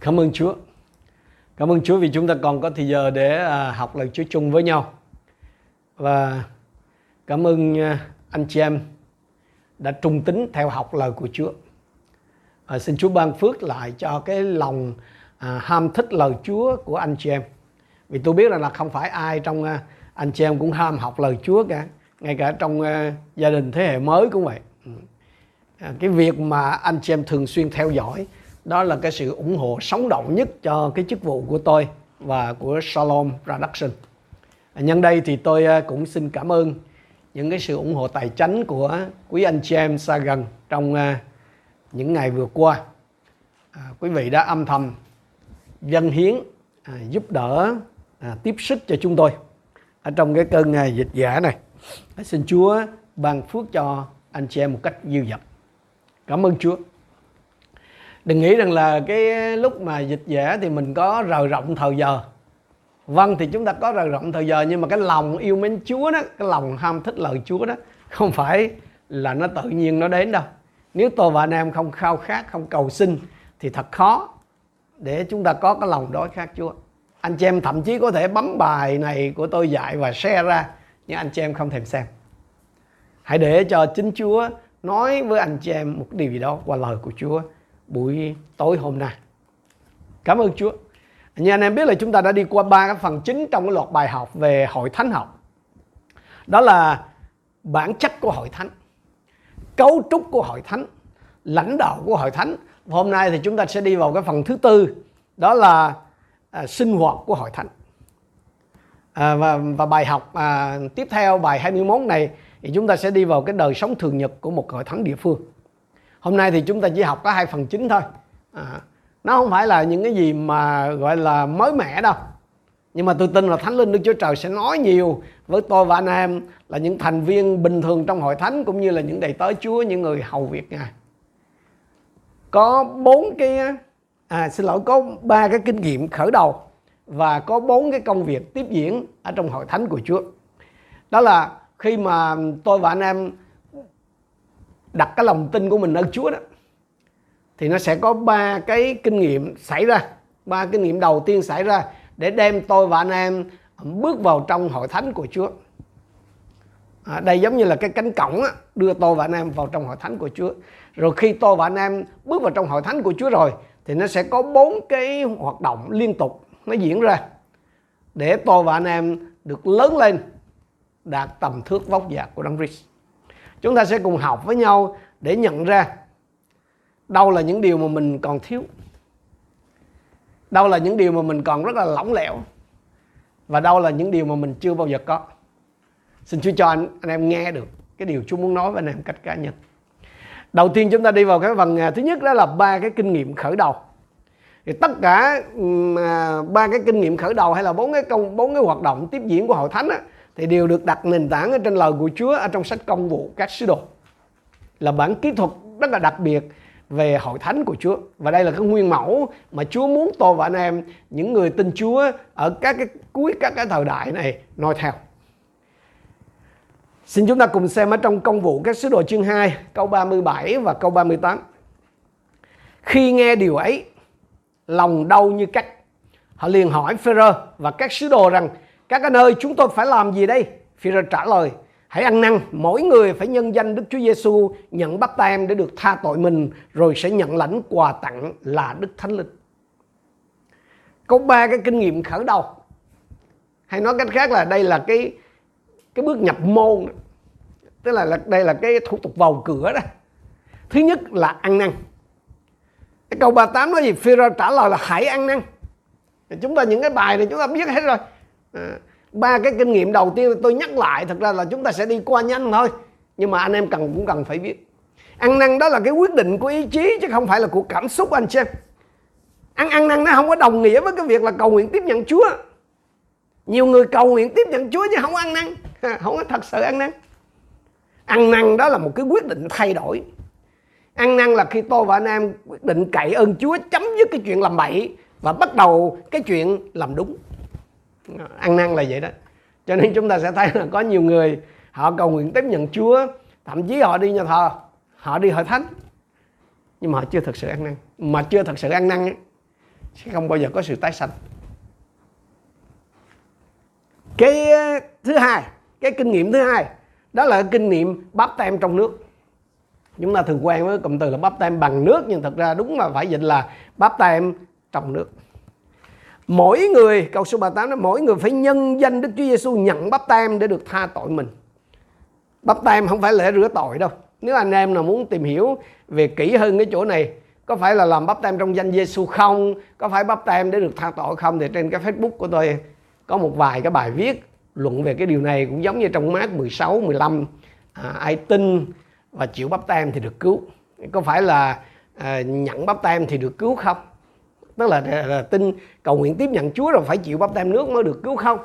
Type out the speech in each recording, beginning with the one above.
Cảm ơn Chúa. Cảm ơn Chúa vì chúng ta còn có thời giờ để à, học lời Chúa chung với nhau. Và cảm ơn à, anh chị em đã trung tín theo học lời của Chúa. À, xin Chúa ban phước lại cho cái lòng à, ham thích lời Chúa của anh chị em. Vì tôi biết rằng là không phải ai trong à, anh chị em cũng ham học lời Chúa cả. Ngay cả trong à, gia đình thế hệ mới cũng vậy. Ừ. À, cái việc mà anh chị em thường xuyên theo dõi đó là cái sự ủng hộ sống động nhất cho cái chức vụ của tôi và của Shalom Production. Nhân đây thì tôi à, cũng xin cảm ơn những cái sự ủng hộ tài chính của quý anh chị em xa gần trong à, những ngày vừa qua. À, quý vị đã âm thầm dân hiến à, giúp đỡ à, tiếp sức cho chúng tôi ở trong cái cơn à, dịch giả này. Xin Chúa ban phước cho anh chị em một cách dư dật. Cảm ơn Chúa đừng nghĩ rằng là cái lúc mà dịch dễ thì mình có rời rộng thời giờ. Vâng thì chúng ta có rời rộng thời giờ, nhưng mà cái lòng yêu mến chúa đó, cái lòng ham thích lời chúa đó, không phải là nó tự nhiên nó đến đâu. Nếu tôi và anh em không khao khát, không cầu xin thì thật khó để chúng ta có cái lòng đói khát chúa. Anh chị em thậm chí có thể bấm bài này của tôi dạy và share ra, nhưng anh chị em không thèm xem. Hãy để cho chính chúa nói với anh chị em một điều gì đó qua lời của chúa buổi tối hôm nay. Cảm ơn Chúa. Như anh em biết là chúng ta đã đi qua ba cái phần chính trong cái loạt bài học về hội thánh học. Đó là bản chất của hội thánh, cấu trúc của hội thánh, lãnh đạo của hội thánh. Và hôm nay thì chúng ta sẽ đi vào cái phần thứ tư, đó là à, sinh hoạt của hội thánh. À, và, và bài học à, tiếp theo bài 21 này thì chúng ta sẽ đi vào cái đời sống thường nhật của một hội thánh địa phương hôm nay thì chúng ta chỉ học có hai phần chính thôi. À, nó không phải là những cái gì mà gọi là mới mẻ đâu. Nhưng mà tôi tin là thánh linh đức chúa trời sẽ nói nhiều với tôi và anh em là những thành viên bình thường trong hội thánh cũng như là những đầy tớ chúa những người hầu việc ngài. Có bốn cái à xin lỗi có ba cái kinh nghiệm khởi đầu và có bốn cái công việc tiếp diễn ở trong hội thánh của chúa. Đó là khi mà tôi và anh em đặt cái lòng tin của mình ở Chúa đó thì nó sẽ có ba cái kinh nghiệm xảy ra ba kinh nghiệm đầu tiên xảy ra để đem tôi và anh em bước vào trong hội thánh của Chúa. À, đây giống như là cái cánh cổng á, đưa tôi và anh em vào trong hội thánh của Chúa. Rồi khi tôi và anh em bước vào trong hội thánh của Chúa rồi thì nó sẽ có bốn cái hoạt động liên tục nó diễn ra để tôi và anh em được lớn lên đạt tầm thước vóc dạc của Đấng Christ chúng ta sẽ cùng học với nhau để nhận ra đâu là những điều mà mình còn thiếu đâu là những điều mà mình còn rất là lỏng lẻo và đâu là những điều mà mình chưa bao giờ có. Xin chúa cho anh, anh em nghe được cái điều chúa muốn nói với anh em cách cá nhân. Đầu tiên chúng ta đi vào cái phần à, thứ nhất đó là ba cái kinh nghiệm khởi đầu. Thì tất cả à, ba cái kinh nghiệm khởi đầu hay là bốn cái công bốn cái hoạt động tiếp diễn của hội thánh á, thì đều được đặt nền tảng ở trên lời của Chúa ở trong sách công vụ các sứ đồ là bản kỹ thuật rất là đặc biệt về hội thánh của Chúa và đây là cái nguyên mẫu mà Chúa muốn tôi và anh em những người tin Chúa ở các cái cuối các cái thời đại này noi theo. Xin chúng ta cùng xem ở trong công vụ các sứ đồ chương 2 câu 37 và câu 38. Khi nghe điều ấy, lòng đau như cắt. Họ liền hỏi Phêrô và các sứ đồ rằng các anh ơi chúng tôi phải làm gì đây? Phi trả lời hãy ăn năn mỗi người phải nhân danh Đức Chúa Giêsu nhận bắp tem để được tha tội mình rồi sẽ nhận lãnh quà tặng là Đức Thánh Linh. Có ba cái kinh nghiệm khởi đầu. Hay nói cách khác là đây là cái cái bước nhập môn. Tức là, là đây là cái thủ tục vào cửa đó. Thứ nhất là ăn năn. Cái câu 38 nói gì? Phi trả lời là hãy ăn năn. Chúng ta những cái bài này chúng ta biết hết rồi. À, ba cái kinh nghiệm đầu tiên tôi nhắc lại thật ra là chúng ta sẽ đi qua nhanh thôi nhưng mà anh em cần cũng cần phải biết. Ăn năn đó là cái quyết định của ý chí chứ không phải là của cảm xúc anh xem ăn ăn năn nó không có đồng nghĩa với cái việc là cầu nguyện tiếp nhận Chúa. Nhiều người cầu nguyện tiếp nhận Chúa chứ không ăn năn. Không có thật sự ăn năn. Ăn năn đó là một cái quyết định thay đổi. Ăn năn là khi tôi và anh em quyết định cậy ơn Chúa chấm dứt cái chuyện làm bậy và bắt đầu cái chuyện làm đúng ăn năn là vậy đó. Cho nên chúng ta sẽ thấy là có nhiều người họ cầu nguyện tiếp nhận Chúa thậm chí họ đi nhà thờ họ đi hội thánh nhưng mà họ chưa thật sự ăn năn. Mà chưa thật sự ăn năn ấy, sẽ không bao giờ có sự tái sanh. Cái ờ, thứ hai cái kinh nghiệm thứ hai đó là kinh nghiệm bắp tem trong nước. Chúng ta thường quen với cụm từ là bắp tem bằng nước nhưng thật ra đúng là phải dịch là bắp tem trong nước mỗi người câu số 38 nói mỗi người phải nhân danh Đức Chúa Giêsu nhận bắp tem để được tha tội mình. Bắp tem không phải lễ rửa tội đâu. Nếu anh em nào muốn tìm hiểu về kỹ hơn cái chỗ này có phải là làm bắp tem trong danh Giêsu không? Có phải bắp tem để được tha tội không? Thì trên cái Facebook của tôi có một vài cái bài viết luận về cái điều này cũng giống như trong mát 16, 15 à, ai tin và chịu bắp tem thì được cứu. Có phải là à, nhận bắp tem thì được cứu không? Tức là, là, là tin cầu nguyện tiếp nhận Chúa rồi phải chịu bắp tem nước mới được cứu không?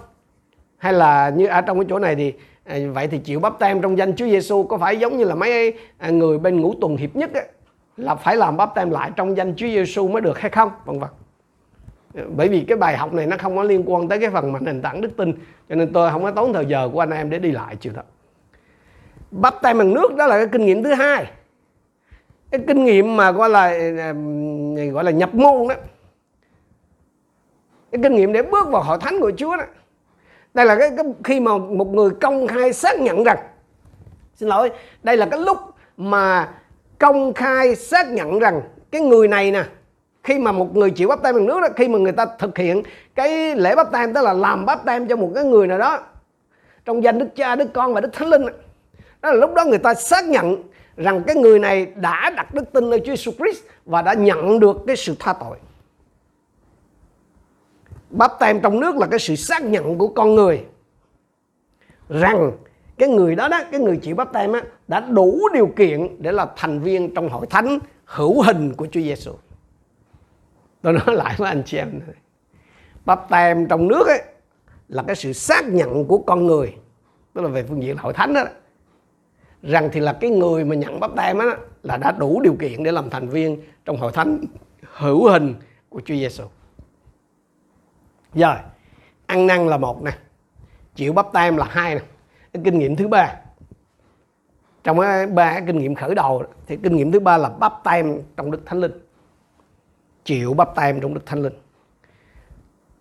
Hay là như ở trong cái chỗ này thì à, vậy thì chịu bắp tem trong danh Chúa Giêsu có phải giống như là mấy à, người bên ngũ tuần hiệp nhất ấy, là phải làm bắp tem lại trong danh Chúa Giêsu mới được hay không? Vân vân. Bởi vì cái bài học này nó không có liên quan tới cái phần mà nền tảng đức tin cho nên tôi không có tốn thời giờ của anh em để đi lại chuyện đó bắp tay bằng nước đó là cái kinh nghiệm thứ hai. Cái kinh nghiệm mà gọi là à, à, gọi là nhập môn đó cái kinh nghiệm để bước vào hội thánh của Chúa đó. Đây là cái, cái khi mà một người công khai xác nhận rằng xin lỗi đây là cái lúc mà công khai xác nhận rằng cái người này nè khi mà một người chịu bắp tay bằng nước đó khi mà người ta thực hiện cái lễ bắp tay tức là làm bắp tay cho một cái người nào đó trong danh đức cha đức con và đức thánh linh đó là lúc đó người ta xác nhận rằng cái người này đã đặt đức tin nơi Chúa Jesus Christ và đã nhận được cái sự tha tội bắp tem trong nước là cái sự xác nhận của con người rằng cái người đó đó, cái người chịu bắp tem á, đã đủ điều kiện để là thành viên trong hội thánh hữu hình của Chúa Giêsu tôi nói lại với anh chị em này. bắp tem trong nước ấy là cái sự xác nhận của con người tức là về phương diện hội thánh đó rằng thì là cái người mà nhận bắp tem á, là đã đủ điều kiện để làm thành viên trong hội thánh hữu hình của Chúa Giêsu. Rồi, ăn năn là một nè, chịu bắp tem là hai nè. Cái kinh nghiệm thứ ba trong cái ba cái kinh nghiệm khởi đầu thì kinh nghiệm thứ ba là bắp tem trong Đức Thánh Linh chịu bắp tem trong Đức Thánh Linh.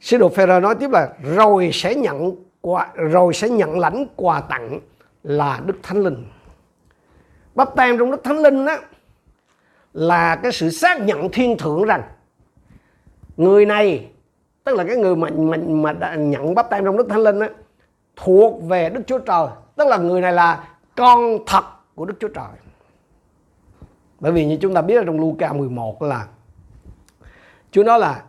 Sứ đồ Phêrô nói tiếp là rồi sẽ nhận quà, rồi sẽ nhận lãnh quà tặng là Đức Thánh Linh. Bắp tem trong Đức Thánh Linh đó là cái sự xác nhận thiên thượng rằng người này tức là cái người mà mà, mà đã nhận bắp tay trong Đức Thánh Linh á thuộc về Đức Chúa Trời, tức là người này là con thật của Đức Chúa Trời. Bởi vì như chúng ta biết ở trong Luca 11 là Chúa nói là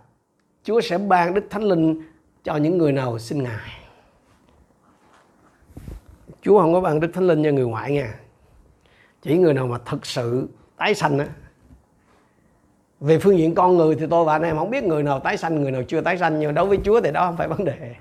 Chúa sẽ ban Đức Thánh Linh cho những người nào xin Ngài. Chúa không có ban Đức Thánh Linh cho người ngoại nha. Chỉ người nào mà thật sự tái sanh á. Về phương diện con người thì tôi và anh em không biết người nào tái sanh, người nào chưa tái sanh. Nhưng đối với Chúa thì đó không phải vấn đề.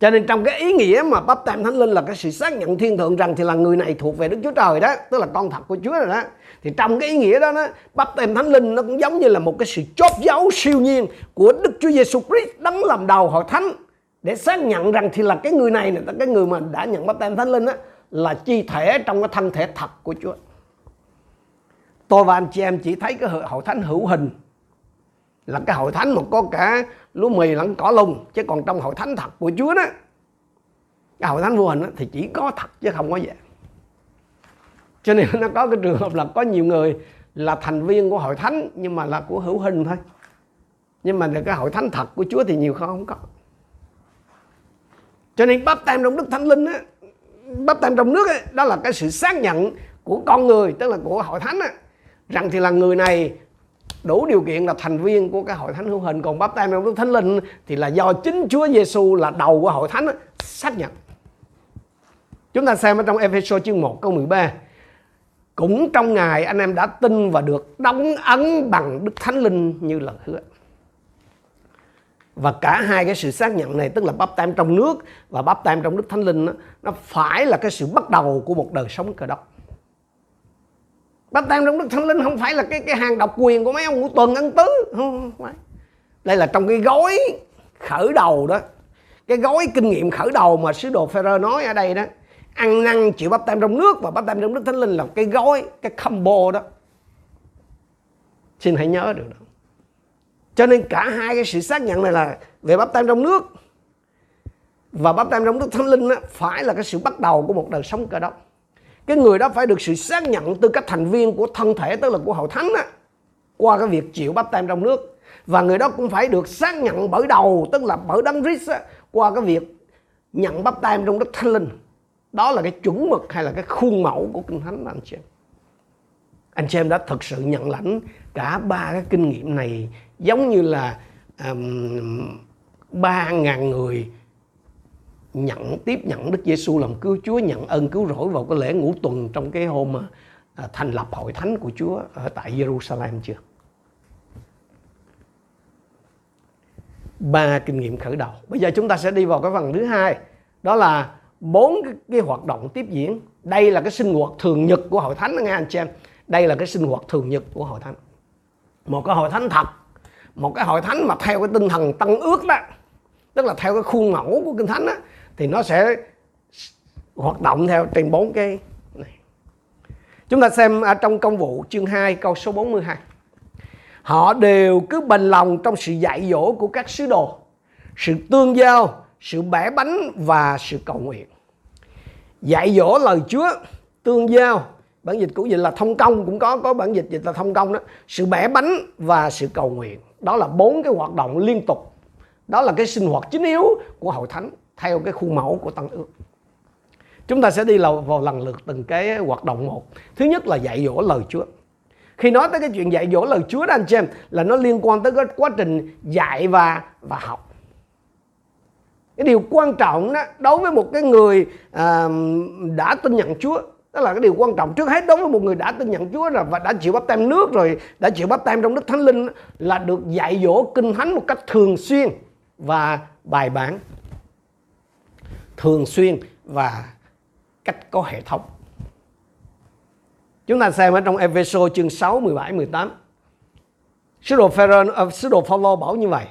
Cho nên trong cái ý nghĩa mà bắp tem thánh linh là cái sự xác nhận thiên thượng rằng thì là người này thuộc về Đức Chúa Trời đó, tức là con thật của Chúa rồi đó. Thì trong cái ý nghĩa đó, đó bắp tem thánh linh nó cũng giống như là một cái sự chốt dấu siêu nhiên của Đức Chúa Giêsu Christ đấng làm đầu hội thánh để xác nhận rằng thì là cái người này là cái người mà đã nhận bắp tem thánh linh đó là chi thể trong cái thân thể thật của Chúa. Tôi và anh chị em chỉ thấy cái hội thánh hữu hình. Là cái hội thánh mà có cả lúa mì lẫn cỏ lùng chứ còn trong hội thánh thật của Chúa đó cái hội thánh vô hình đó, thì chỉ có thật chứ không có giả. Cho nên nó có cái trường hợp là có nhiều người là thành viên của hội thánh nhưng mà là của hữu hình thôi. Nhưng mà cái hội thánh thật của Chúa thì nhiều không không có. Cho nên bắp tem trong Đức Thánh Linh á bắp tem trong nước ấy, đó là cái sự xác nhận của con người tức là của hội thánh á, rằng thì là người này đủ điều kiện là thành viên của cái hội thánh hữu hình. Còn bắp tay trong Đức Thánh Linh thì là do chính Chúa Giêsu là đầu của hội thánh xác nhận. Chúng ta xem ở trong Ephesos chương 1 câu 13 cũng trong ngày anh em đã tin và được đóng ấn bằng Đức Thánh Linh như lời hứa. Và cả hai cái sự xác nhận này tức là bắp tem trong nước và bắp tem trong Đức Thánh Linh đó, nó phải là cái sự bắt đầu của một đời sống Cơ đốc bắp tem trong Đức Thánh Linh không phải là cái cái hàng độc quyền của mấy ông của tuần ân tứ. Không, không phải. Đây là trong cái gói khởi đầu đó. Cái gói kinh nghiệm khởi đầu mà sứ đồ Phêrô nói ở đây đó. Ăn năn chịu bắp tem trong nước và bắp tem trong Đức Thánh Linh là cái gói cái combo đó. Xin hãy nhớ được đó. Cho nên cả hai cái sự xác nhận này là về bắp tem trong nước và bắp tem trong nước thánh linh á, phải là cái sự bắt đầu của một đời sống cơ đốc cái người đó phải được sự xác nhận từ các thành viên của thân thể tức là của hội thánh á, qua cái việc chịu bắp tem trong nước. Và người đó cũng phải được xác nhận bởi đầu tức là bởi đấng Christ á, qua cái việc nhận bắp tem trong đức thánh linh. Đó là cái chuẩn mực hay là cái khuôn mẫu của kinh thánh anh chị em. Anh chị em đã thực sự nhận lãnh cả ba cái kinh nghiệm này giống như là ba um, ngàn người nhận tiếp nhận Đức Giêsu làm cứu Chúa nhận ơn cứu rỗi vào cái lễ ngũ tuần trong cái hôm à, à, thành lập hội thánh của Chúa ở tại Jerusalem chưa? Ba kinh nghiệm khởi đầu. Bây giờ chúng ta sẽ đi vào cái phần thứ hai, đó là bốn cái, cái hoạt động tiếp diễn. Đây là cái sinh hoạt thường nhật của hội thánh nghe anh chị em. Đây là cái sinh hoạt thường nhật của hội thánh. Một cái hội thánh thật, một cái hội thánh mà theo cái tinh thần tăng ước đó, tức là theo cái khuôn mẫu của kinh thánh đó, thì nó sẽ hoạt động theo trên bốn cái này. Chúng ta xem ở trong công vụ chương 2 câu số 42. Họ đều cứ bền lòng trong sự dạy dỗ của các sứ đồ, sự tương giao, sự bẻ bánh và sự cầu nguyện. Dạy dỗ lời Chúa, tương giao, bản dịch cũng dịch là thông công cũng có có bản dịch dịch là thông công đó, sự bẻ bánh và sự cầu nguyện. Đó là bốn cái hoạt động liên tục. Đó là cái sinh hoạt chính yếu của hội thánh theo cái khuôn mẫu của tăng ước. Chúng ta sẽ đi vào, lần lượt từng cái hoạt động một. Thứ nhất là dạy dỗ lời Chúa. Khi nói tới cái chuyện dạy dỗ lời Chúa đó anh chị em là nó liên quan tới cái quá trình dạy và và học. Cái điều quan trọng đó đối với một cái người à, đã tin nhận Chúa đó là cái điều quan trọng. Trước hết đối với một người đã tin nhận Chúa rồi và đã chịu bắp tem nước rồi đã chịu bắp tem trong Đức Thánh Linh là được dạy dỗ kinh thánh một cách thường xuyên và bài bản thường xuyên và cách có hệ thống. Chúng ta xem ở trong Ephesos chương 6, 17, 18. Sứ đồ Phêrô, ờ, sứ đồ Phaolô bảo như vậy.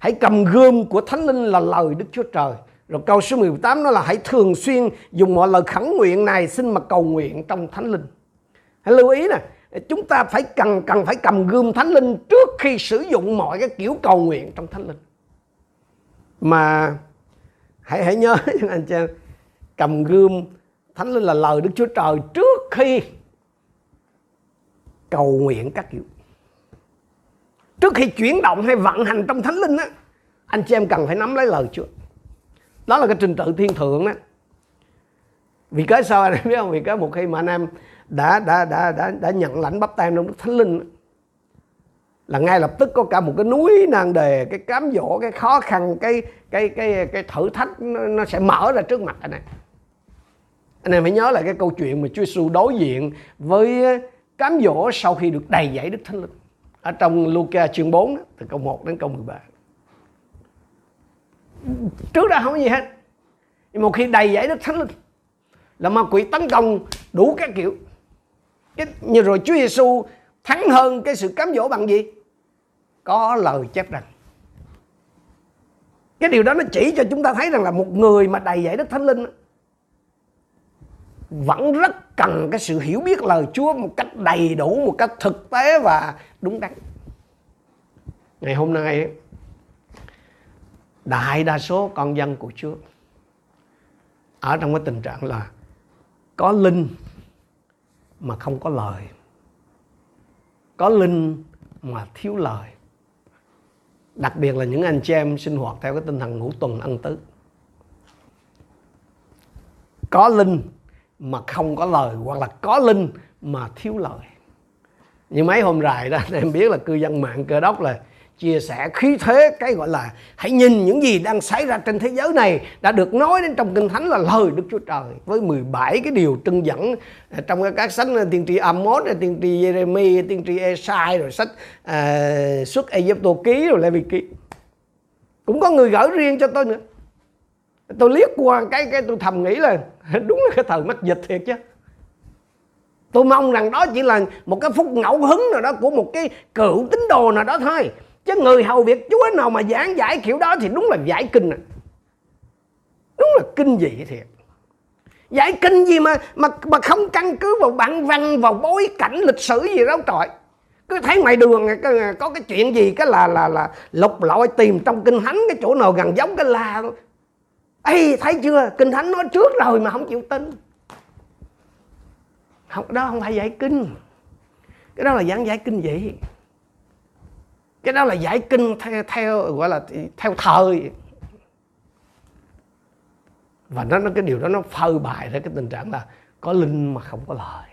Hãy cầm gươm của Thánh Linh là lời Đức Chúa Trời. Rồi câu số 18 nó là hãy thường xuyên dùng mọi lời khẩn nguyện này xin mà cầu nguyện trong Thánh Linh. Hãy lưu ý nè, chúng ta phải cần cần phải cầm gươm Thánh Linh trước khi sử dụng mọi cái kiểu cầu nguyện trong Thánh Linh. Mà hãy hãy nhớ anh chị cầm gươm, thánh linh là lời đức chúa trời trước khi cầu nguyện các kiểu. Trước khi chuyển động hay vận hành trong thánh linh á, anh chị em cần phải nắm lấy lời chúa. Đó là cái trình tự thiên thượng đó vì cái sao anh biết không? Vì cái một khi mà anh em đã đã đã đã đã nhận lãnh bắp tem trong đức thánh linh là ngay lập tức có cả một cái núi nan đề cái cám dỗ cái khó khăn cái cái cái cái thử thách nó, nó sẽ mở ra trước mặt anh em anh em phải nhớ lại cái câu chuyện mà Chúa Giêsu đối diện với cám dỗ sau khi được đầy dẫy Đức Thánh Linh. Ở trong Luca chương 4 đó, từ câu 1 đến câu 13 trước đó không có gì hết. Nhưng một khi đầy dẫy Đức Thánh Linh là ma quỷ tấn công đủ các kiểu. Cái, như rồi Chúa Giêsu thắng hơn cái sự cám dỗ bằng gì? Có lời chép rằng cái điều đó nó chỉ cho chúng ta thấy rằng là một người mà đầy dạy đức thánh linh vẫn rất cần cái sự hiểu biết lời Chúa một cách đầy đủ, một cách thực tế và đúng đắn. Ngày hôm nay đại đa số con dân của Chúa ở trong cái tình trạng là có linh mà không có lời. Có linh mà thiếu lời đặc biệt là những anh chị em sinh hoạt theo cái tinh thần ngũ tuần ân tứ. Có linh mà không có lời, hoặc là có linh mà thiếu lời. Như mấy hôm rày đó, em biết là cư dân mạng cơ đốc là chia sẻ khí thế cái gọi là hãy nhìn những gì đang xảy ra trên thế giới này đã được nói đến trong kinh thánh là lời Đức Chúa Trời với 17 cái điều trưng dẫn à, trong các sách à, tiên tri Amos, à, tiên tri Jeremy, tiên tri Esai rồi sách uh, xuất Egypto ký rồi Lê Vi ký cũng có người gửi riêng cho tôi nữa. Tôi liếc qua cái cái tôi thầm nghĩ là đúng là cái thời mắc dịch thiệt chứ. Tôi mong rằng đó chỉ là một cái phút ngẫu hứng nào đó của một cái cựu tín đồ nào đó thôi chứ người hầu việc chúa nào mà giảng giải kiểu đó thì đúng là giải kinh à. Đúng là kinh dị thiệt. Giải kinh gì mà mà mà không căn cứ vào bản văn, vào bối cảnh lịch sử gì đâu trời. Cứ thấy ngoài đường à, à, có cái chuyện gì, cái là là là lục lọi tìm trong kinh thánh cái chỗ nào gần giống cái là Ê, thấy chưa? Kinh thánh nói trước rồi mà không chịu tin. Học đó không phải giải kinh. Cái đó là giảng giải kinh dị cái đó là giải kinh theo theo gọi là theo thời. Và nó, nó cái điều đó nó phơi bày ra cái tình trạng là có linh mà không có lời.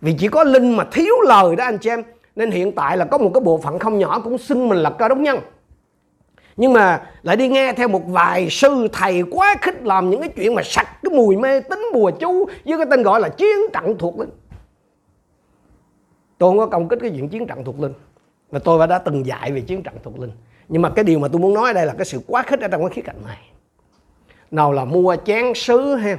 Vì chỉ có linh mà thiếu lời đó anh chị em nên hiện tại là có một cái bộ phận không nhỏ cũng xưng mình là cơ đốc nhân. Nhưng mà lại đi nghe theo một vài sư thầy quá khích làm những cái chuyện mà sạch cái mùi mê tín bùa chú với cái tên gọi là chiến trận thuộc linh. Tôi không có công kích cái chuyện chiến trận thuộc linh và tôi đã từng dạy về chiến trận thuộc linh. Nhưng mà cái điều mà tôi muốn nói ở đây là cái sự quá khích ở trong cái khía cạnh này. Nào là mua chén sứ ha,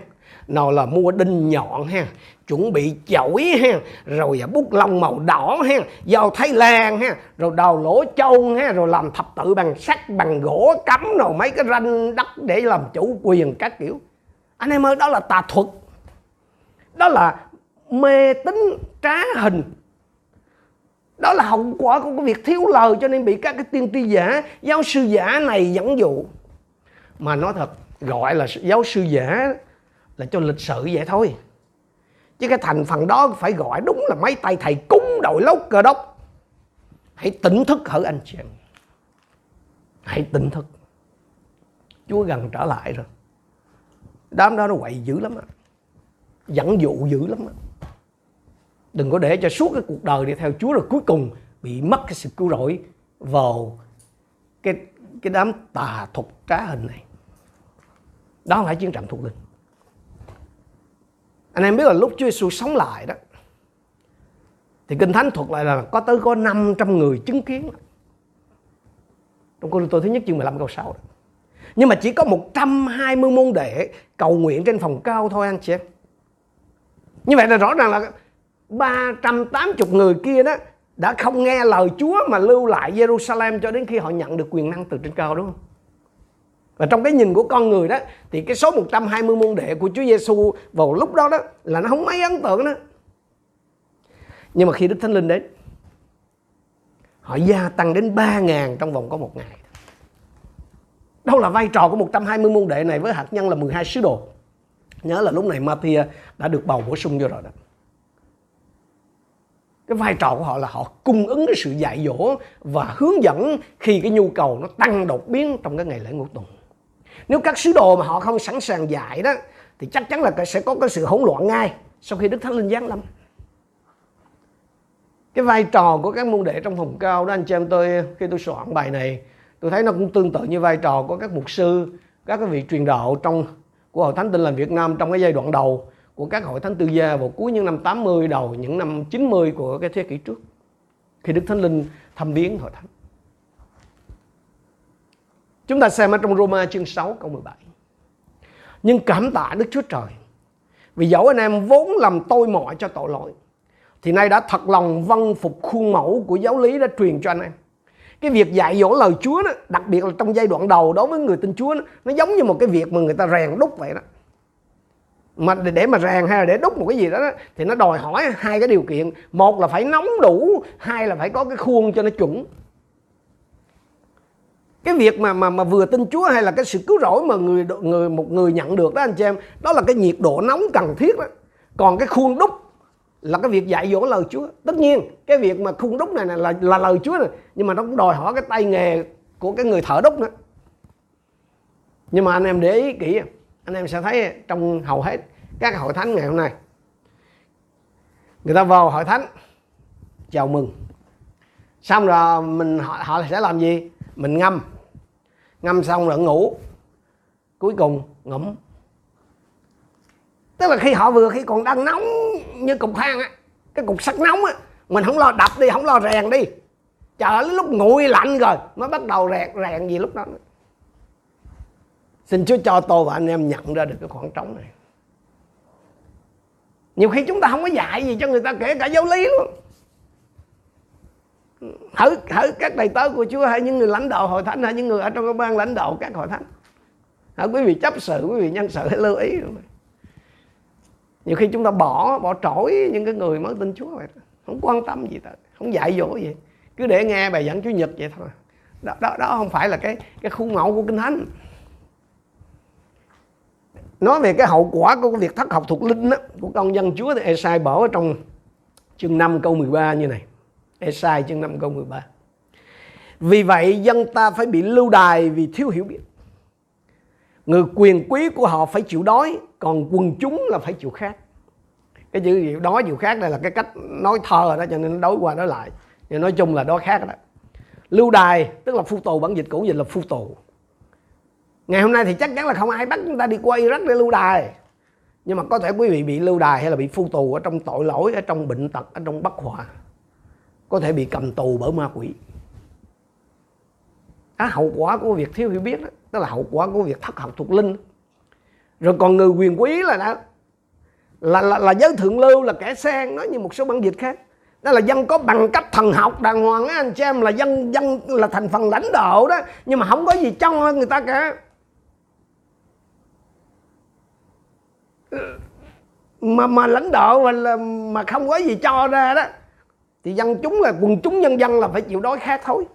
nào là mua đinh nhọn ha, chuẩn bị chổi ha, rồi à, bút lông màu đỏ ha dao thái lan ha, rồi đào lỗ châu ha, rồi làm thập tự bằng sắt, bằng gỗ, cắm rồi mấy cái ranh đất để làm chủ quyền các kiểu. Anh em ơi, đó là tà thuật. Đó là mê tín trá hình đó là hậu quả của cái việc thiếu lời cho nên bị các cái tiên tri giả, giáo sư giả này dẫn dụ. Mà nói thật, gọi là giáo sư giả là cho lịch sự vậy thôi. Chứ cái thành phần đó phải gọi đúng là mấy tay thầy cúng đội lốt cơ đốc. Hãy tỉnh thức hỡi anh chị em. Hãy tỉnh thức. Chúa gần trở lại rồi. Đám đó nó quậy dữ lắm á. Dẫn dụ dữ lắm á đừng có để cho suốt cái cuộc đời đi theo chúa rồi cuối cùng bị mất cái sự cứu rỗi vào cái cái đám tà thuật trá hình này đó không phải chiến trận thuộc linh anh em biết là lúc Chúa Giêsu sống lại đó, thì kinh thánh thuật lại là có tới có 500 người chứng kiến trong câu tôi thứ nhất chương 15 câu 6 đó. Nhưng mà chỉ có 120 môn đệ cầu nguyện trên phòng cao thôi, anh chị em. Như vậy là rõ ràng là 380 người kia đó đã không nghe lời Chúa mà lưu lại Jerusalem cho đến khi họ nhận được quyền năng từ trên cao, đúng không? Và trong cái nhìn của con người đó, thì cái số 120 môn đệ của Chúa Giêsu vào lúc đó đó là nó không mấy ấn tượng đó. Nhưng mà khi Đức Thánh Linh đến, họ gia tăng đến 3.000 trong vòng có một ngày. Đâu là vai trò của 120 môn đệ này với hạt nhân là 12 sứ đồ. Nhớ là lúc này Matthew đã được bầu bổ sung vô rồi đó. Cái vai trò của họ là họ cung ứng cái sự dạy dỗ và hướng dẫn khi cái nhu cầu nó tăng đột biến trong cái ngày lễ ngũ tuần. Nếu các sứ đồ mà họ không sẵn sàng dạy đó thì chắc chắn là sẽ có cái sự hỗn loạn ngay sau khi Đức Thánh Linh giáng lâm. Cái vai trò của các môn đệ trong phòng cao đó anh chị em tôi khi tôi soạn bài này tôi thấy nó cũng tương tự như vai trò của các mục sư, các cái vị truyền đạo trong của hội thánh tin lành Việt Nam trong cái giai đoạn đầu của các hội thánh tư gia vào cuối những năm 80 đầu những năm 90 của cái thế kỷ trước khi Đức Thánh Linh thăm viếng hội thánh. Chúng ta xem ở trong Roma chương 6 câu 17. Nhưng cảm tạ Đức Chúa Trời vì dẫu anh em vốn làm tôi mọi cho tội lỗi thì nay đã thật lòng vâng phục khuôn mẫu của giáo lý đã truyền cho anh em. Cái việc dạy dỗ lời Chúa đó, đặc biệt là trong giai đoạn đầu đối với người tin Chúa đó, nó giống như một cái việc mà người ta rèn đúc vậy đó. Mà để mà rèn hay là để đúc một cái gì đó, đó thì nó đòi hỏi hai cái điều kiện, một là phải nóng đủ, hai là phải có cái khuôn cho nó chuẩn. Cái việc mà mà mà vừa tin Chúa hay là cái sự cứu rỗi mà người người một người nhận được đó anh chị em đó là cái nhiệt độ nóng cần thiết đó. Còn cái khuôn đúc là cái việc dạy dỗ lời Chúa. Tất nhiên cái việc mà khuôn đúc này, này là là lời Chúa này nhưng mà nó cũng đòi hỏi cái tay nghề của cái người thợ đúc nữa. Nhưng mà anh em để ý kỹ anh em sẽ thấy trong hầu hết các hội thánh ngày hôm nay người ta vào hội thánh chào mừng. Xong rồi mình họ, họ sẽ làm gì? Mình ngâm. Ngâm xong rồi ngủ. Cuối cùng ngủm tức là khi họ vừa khi còn đang nóng như cục than á cái cục sắt nóng á mình không lo đập đi không lo rèn đi. Chờ đến lúc nguội lạnh rồi mới bắt đầu rèn rèn gì lúc đó nữa xin chúa cho tôi và anh em nhận ra được cái khoảng trống này. Nhiều khi chúng ta không có dạy gì cho người ta kể cả giáo lý luôn. Hỡi hỡi các đầy tớ của Chúa hay những người lãnh đạo hội thánh hay những người ở trong cái ban lãnh đạo các hội thánh. Hỡi quý vị chấp sự quý vị nhân sự hãy lưu ý. Nhiều khi chúng ta bỏ bỏ trỗi những cái người mới tin Chúa vậy không quan tâm gì tới không dạy dỗ gì. Cứ để nghe bài giảng chúa nhật vậy thôi. Đó, đó, đó không phải là cái cái khuôn mẫu của kinh thánh nói về cái hậu quả của cái việc thất học thuộc linh đó, của công dân Chúa thì Esai bỏ ở trong chương 5 câu 13 như này. Esai chương 5 câu 13 vì vậy dân ta phải bị lưu đài vì thiếu hiểu biết. Người quyền quý của họ phải chịu đói còn quần chúng là phải chịu khát. Cái chữ đói chịu khát đây là cái cách nói thơ đó cho nên nó đối qua nói lại. Nhưng nói chung là đói khát đó. Lưu đài tức là phu tù bản dịch cũ dịch là phu tù ngày hôm nay thì chắc chắn là không ai bắt chúng ta đi qua Iraq để lưu đài. Nhưng mà có thể quý vị bị lưu đài hay là bị phu tù ở trong tội lỗi ở trong bệnh tật ở trong bất hòa có thể bị cầm tù bởi ma quỷ. Đó, hậu quả của việc thiếu hiểu biết đó, tức là hậu quả của việc thất học thuộc linh. Rồi còn người quyền quý là đó là, là, là giới thượng lưu là kẻ sang nói như một số bản dịch khác. Đó là dân có bằng cấp thần học đàng hoàng á anh chị em là dân dân là thành phần lãnh đạo đó. Nhưng mà không có gì trong hơn người ta cả. Mà mà lãnh đạo mà là mà không có gì cho ra đó, thì dân chúng là quần chúng nhân dân là phải chịu đói khát thôi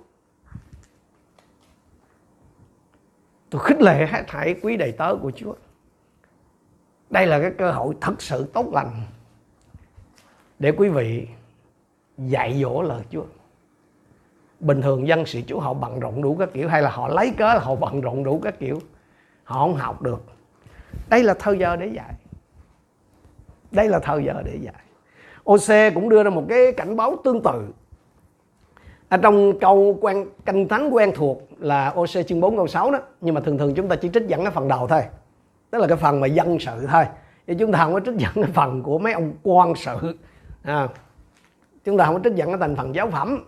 tôi khích lệ hết thảy quý đầy tớ của Chúa. Đây là cái cơ hội thật sự tốt lành để quý vị dạy dỗ lời Chúa. Bình thường dân sự Chúa họ bận rộn đủ các kiểu, hay là họ lấy cớ là họ bận rộn đủ các kiểu, họ không học được. Đây là thời giờ để dạy đây là thời giờ để dạy. OC cũng đưa ra một cái cảnh báo tương tự. Ở trong câu quen canh thánh quen thuộc là OC chương 4 câu 6 đó nhưng mà thường thường chúng ta chỉ trích dẫn cái phần đầu thôi. Tức là cái phần mà dân sự thôi. Chứ chúng ta không có trích dẫn cái phần của mấy ông quan sự. À, chúng ta không có trích dẫn cái thành phần giáo phẩm.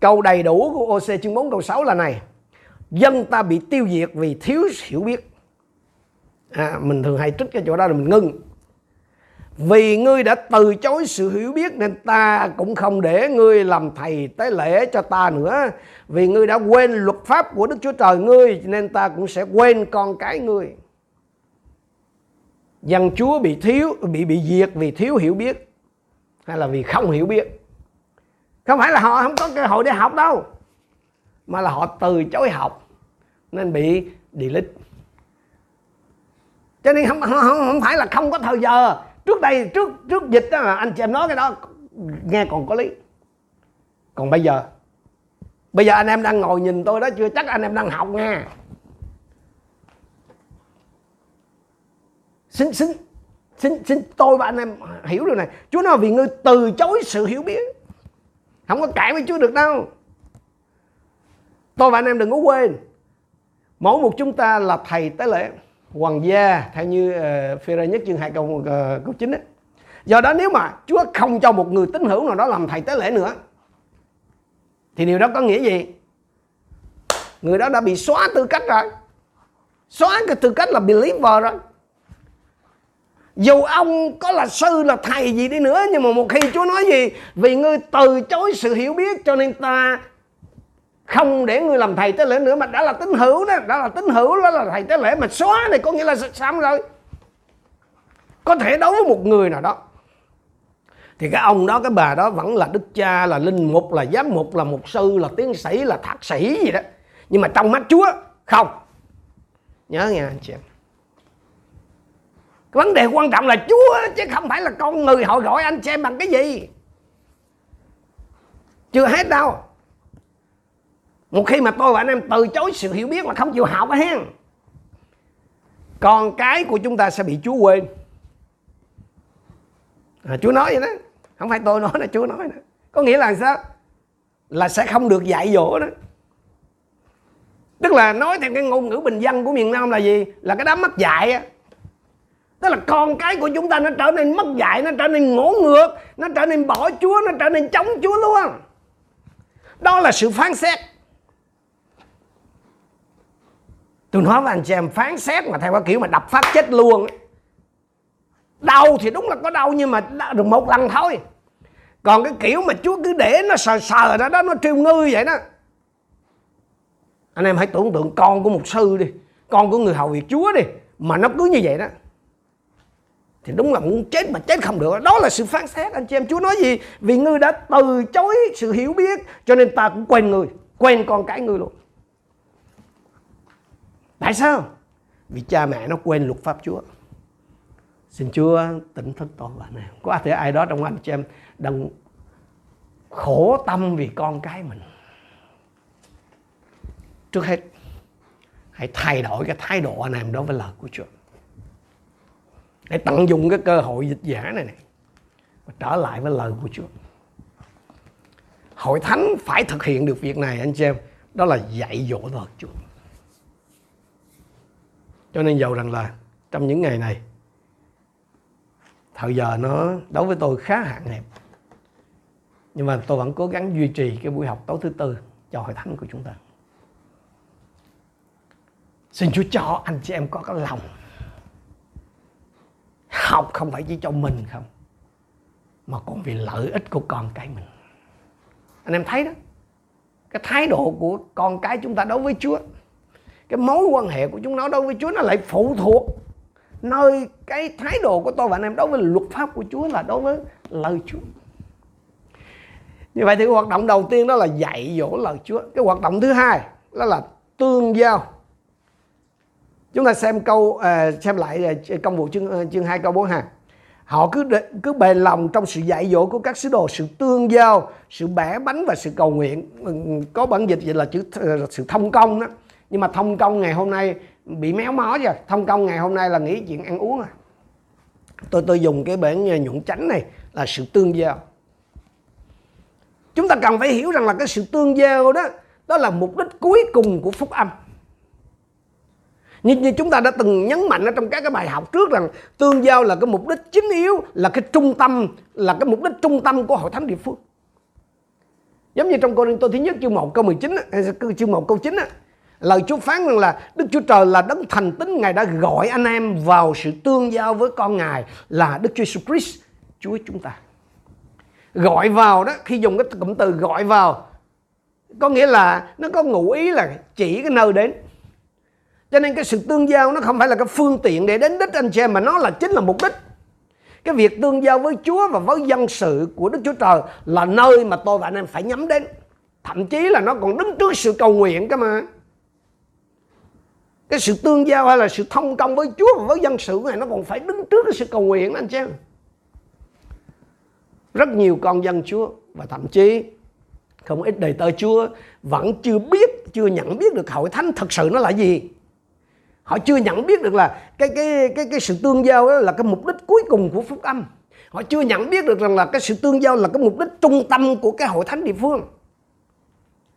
Câu đầy đủ của OC chương 4 câu 6 là này. Dân ta bị tiêu diệt vì thiếu hiểu biết. À, mình thường hay trích cái chỗ đó rồi mình ngưng vì ngươi đã từ chối sự hiểu biết nên ta cũng không để ngươi làm thầy tế lễ cho ta nữa. Vì ngươi đã quên luật pháp của Đức Chúa Trời ngươi nên ta cũng sẽ quên con cái ngươi. Dân Chúa bị thiếu bị bị diệt vì thiếu hiểu biết hay là vì không hiểu biết. Không phải là họ không có cơ hội để học đâu mà là họ từ chối học nên bị delete. Cho nên không, không, không phải là không có thời giờ trước đây, trước trước dịch đó là anh chị em nói cái đó, nghe còn có lý. Còn bây giờ bây giờ anh em đang ngồi nhìn tôi đó, chưa chắc anh em đang học nha. Xin xin xin xin tôi và anh em hiểu điều này. Chúa nói vì ngươi từ chối sự hiểu biết. Không có cãi với Chúa được đâu. Tôi và anh em đừng có quên, mỗi một chúng ta là thầy tế lễ hoàng gia theo như ờ, uh, phê nhất chương 2 câu uh, câu 9 ấy. Do đó nếu mà Chúa không cho một người tín hữu nào đó làm thầy tế lễ nữa thì điều đó có nghĩa gì? Người đó đã bị xóa tư cách rồi. Xóa cái tư cách là believer rồi. Dù ông có là sư là thầy gì đi nữa nhưng mà một khi Chúa nói gì vì ngươi từ chối sự hiểu biết cho nên ta không để người làm thầy tế lễ nữa, mà đã là tín hữu đó, đã là tín hữu đó là thầy tế lễ mà xóa này, có nghĩa là xong rồi. Có thể đối với một người nào đó. Thì cái ông đó, cái bà đó vẫn là đức cha, là linh mục, là giám mục, là mục sư, là tiến sĩ, là thạc sĩ gì đó. Nhưng mà trong mắt chúa, không. Nhớ nghe anh chị em. Cái vấn đề quan trọng là chúa, chứ không phải là con người họ gọi anh xem bằng cái gì. Chưa hết đâu một khi mà tôi và anh em từ chối sự hiểu biết mà không chịu học á hen. Con cái của chúng ta sẽ bị Chúa quên. À, Chúa nói vậy đó. Không phải tôi nói là Chúa nói đó. Có nghĩa là sao? Là sẽ không được dạy dỗ đó. Tức là nói theo cái ngôn ngữ bình dân của miền Nam là gì? Là cái đám mất dạy á. Tức là con cái của chúng ta nó trở nên mất dạy nó trở nên ngỗ ngược nó trở nên bỏ Chúa nó trở nên chống Chúa luôn. Đó là sự phán xét. Tôi nói với anh chị em, phán xét mà theo cái kiểu mà đập phát chết luôn đau thì đúng là có đau nhưng mà được một lần thôi. Còn cái kiểu mà chúa cứ để nó sờ sờ ra đó, nó triêu ngư vậy đó. Anh em hãy tưởng tượng con của một sư đi, con của người hầu việc chúa đi, mà nó cứ như vậy đó. Thì đúng là muốn chết mà chết không được. Đó là sự phán xét, anh chị em. Chúa nói gì? Vì ngươi đã từ chối sự hiểu biết, cho nên ta cũng quên người quên con cái ngươi luôn tại sao? Vì cha mẹ nó quên luật pháp chúa. Xin chúa tỉnh thức tội và này. Có thể ai đó trong anh chị em đang khổ tâm vì con cái mình. Trước hết, hãy thay đổi cái thái độ anh em đối với lời của Chúa. Hãy tận dụng cái cơ hội dịch giả này này và trở lại với lời của Chúa. Hội thánh phải thực hiện được việc này, anh chị em. Đó là dạy dỗ lời Chúa cho nên dầu rằng là trong những ngày này, thời giờ nó đối với tôi khá hạn hẹp. Nhưng mà tôi vẫn cố gắng duy trì cái buổi học tối thứ tư cho hội thánh của chúng ta. Xin chúa cho anh chị em có cái lòng học không phải chỉ cho mình không, mà còn vì lợi ích của con cái mình. Anh em thấy đó, cái thái độ của con cái chúng ta đối với chúa cái mối quan hệ của chúng nó đối với chúa nó lại phụ thuộc nơi cái thái độ của tôi và anh em đối với luật pháp của chúa là đối với lời chúa. Như vậy thì hoạt động đầu tiên đó là dạy dỗ lời Chúa. Cái hoạt động thứ hai đó là tương giao. Chúng ta xem câu à, xem lại à, công vụ chương à, chương 2 câu 4 hàng họ cứ cứ bền lòng trong sự dạy dỗ của các sứ đồ, sự tương giao, sự bẻ bánh và sự cầu nguyện. Ừ, có bản dịch vậy là chữ ờ, sự thông công đó nhưng mà thông công ngày hôm nay bị méo mó rồi thông công ngày hôm nay là nghĩ chuyện ăn uống à. Tôi tôi dùng cái bản à, nhuận chánh này là sự tương giao. Chúng ta cần phải hiểu rằng là cái sự tương giao đó đó là mục đích cuối cùng của phúc âm. Như, như chúng ta đã từng nhấn mạnh ở trong các cái bài học trước rằng tương giao là cái mục đích chính yếu là cái trung tâm là cái mục đích trung tâm của hội thánh địa phương. Giống như trong Cô-rin-tô thứ nhất chương 1 câu 19 chương 1 câu 9 lời Chúa phán rằng là Đức Chúa Trời là đấng thành tín, Ngài đã gọi anh em vào sự tương giao với con Ngài là Đức Chúa Jesus Christ, Chúa chúng ta. Gọi vào đó, khi dùng cái cụm từ gọi vào, có nghĩa là nó có ngụ ý là chỉ cái nơi đến. Cho nên cái sự tương giao nó không phải là cái phương tiện để đến đích anh chị em, mà nó là chính là mục đích. Cái việc tương giao với Chúa và với dân sự của Đức Chúa Trời là nơi mà tôi và anh em phải nhắm đến. Thậm chí là nó còn đứng trước sự cầu nguyện cơ mà cái sự tương giao hay là sự thông công với Chúa và với dân sự này nó còn phải đứng trước cái sự cầu nguyện anh chị em rất nhiều con dân Chúa và thậm chí không ít đầy tớ Chúa vẫn chưa biết, chưa nhận biết được hội thánh thật sự nó là gì. Họ chưa nhận biết được là cái cái cái cái sự tương giao đó là cái mục đích cuối cùng của phúc âm. Họ chưa nhận biết được rằng là cái sự tương giao là cái mục đích trung tâm của cái hội thánh địa phương.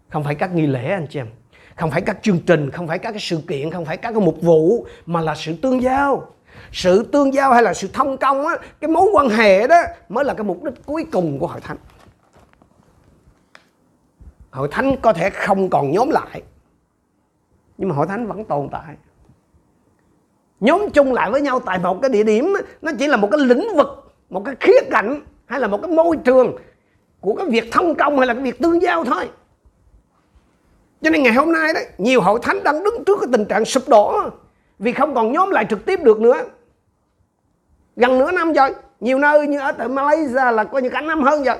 Không phải các nghi lễ anh chị em, không phải các chương trình, không phải các cái sự kiện, không phải các cái mục vụ mà là sự tương giao. Sự tương giao hay là sự thông công á cái mối quan hệ đó mới là cái mục đích cuối cùng của hội thánh. Hội thánh có thể không còn nhóm lại nhưng mà hội thánh vẫn tồn tại. Nhóm chung lại với nhau tại một cái địa điểm nó chỉ là một cái lĩnh vực một cái khía cạnh hay là một cái môi trường của cái việc thông công hay là cái việc tương giao thôi cho nên ngày hôm nay đấy, nhiều hội thánh đang đứng trước cái tình trạng sụp đổ vì không còn nhóm lại trực tiếp được nữa. Gần nửa năm rồi, nhiều nơi như ở tại Malaysia là coi như cả năm hơn rồi.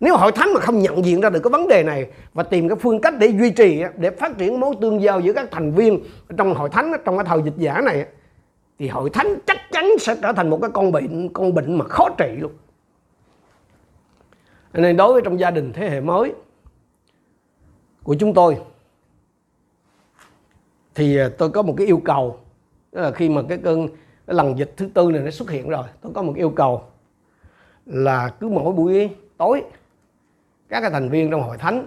Nếu hội thánh mà không nhận diện ra được cái vấn đề này và tìm cái phương cách để duy trì, để phát triển mối tương giao giữa các thành viên trong hội thánh, trong cái thời dịch giả này, thì hội thánh chắc chắn sẽ trở thành một cái con bệnh con bệnh mà khó trị luôn. Nên đối với trong gia đình thế hệ mới của chúng tôi. Thì à, tôi có một cái yêu cầu đó là khi mà cái cơn, cái lần dịch thứ tư này nó xuất hiện rồi, tôi có một yêu cầu là cứ mỗi buổi tối, các cái thành viên trong hội thánh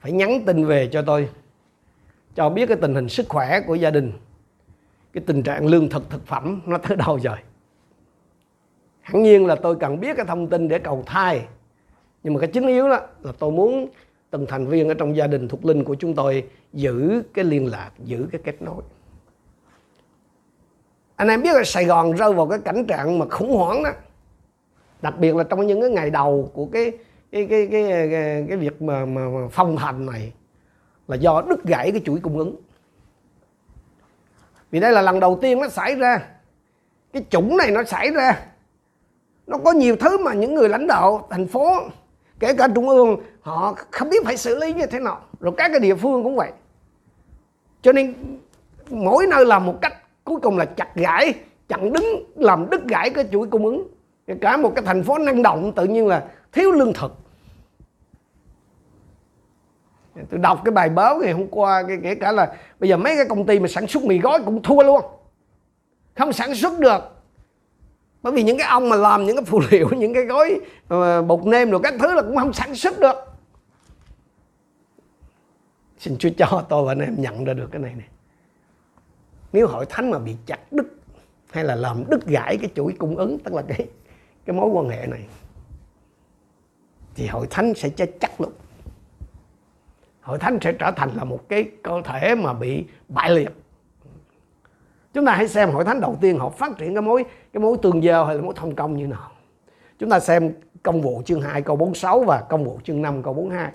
phải nhắn tin về cho tôi, cho biết cái tình hình sức khỏe của gia đình, cái tình trạng lương thực thực phẩm nó tới đâu rồi. Hẳn nhiên là tôi cần biết cái thông tin để cầu thai, nhưng mà cái chính yếu đó là tôi muốn từng thành viên ở trong gia đình thuộc linh của chúng tôi giữ cái liên lạc giữ cái kết nối. Anh em biết là Sài Gòn rơi vào cái cảnh trạng mà khủng hoảng đó. Đặc biệt là trong những cái ngày đầu của cái cái cái cái cái, cái việc mà, mà, mà phong thành này là do đứt gãy cái chuỗi cung ứng. Vì đây là lần đầu tiên nó xảy ra. Cái chủng này nó xảy ra. Nó có nhiều thứ mà những người lãnh đạo thành phố kể cả trung ương họ không biết phải xử lý như thế nào. Rồi các cái địa phương cũng vậy. Cho nên mỗi nơi làm một cách cuối cùng là chặt gãy chặn đứng, làm đứt gãy cái chuỗi cung ứng. Cả một cái thành phố năng động, tự nhiên là thiếu lương thực. Tôi đọc cái bài báo ngày hôm qua kể cả là bây giờ mấy cái công ty mà sản xuất mì gói cũng thua luôn. Không sản xuất được. Bởi vì những cái ông mà làm những cái phụ liệu, những cái gói ờ, bột nêm rồi các thứ là cũng không sản xuất được xin chúa cho tôi và anh em nhận ra được cái này này nếu hội thánh mà bị chặt đứt hay là làm đứt gãy cái chuỗi cung ứng, tức là cái cái mối quan hệ này, thì hội thánh sẽ chết chắc luôn. Hội thánh sẽ trở thành là một cái cơ thể mà bị bại liệt. Chúng ta hãy xem hội thánh đầu tiên họ phát triển cái mối cái mối tương giao hay là mối thông công như nào. Chúng ta xem công vụ chương 2 câu 46 và công vụ chương 5 câu 42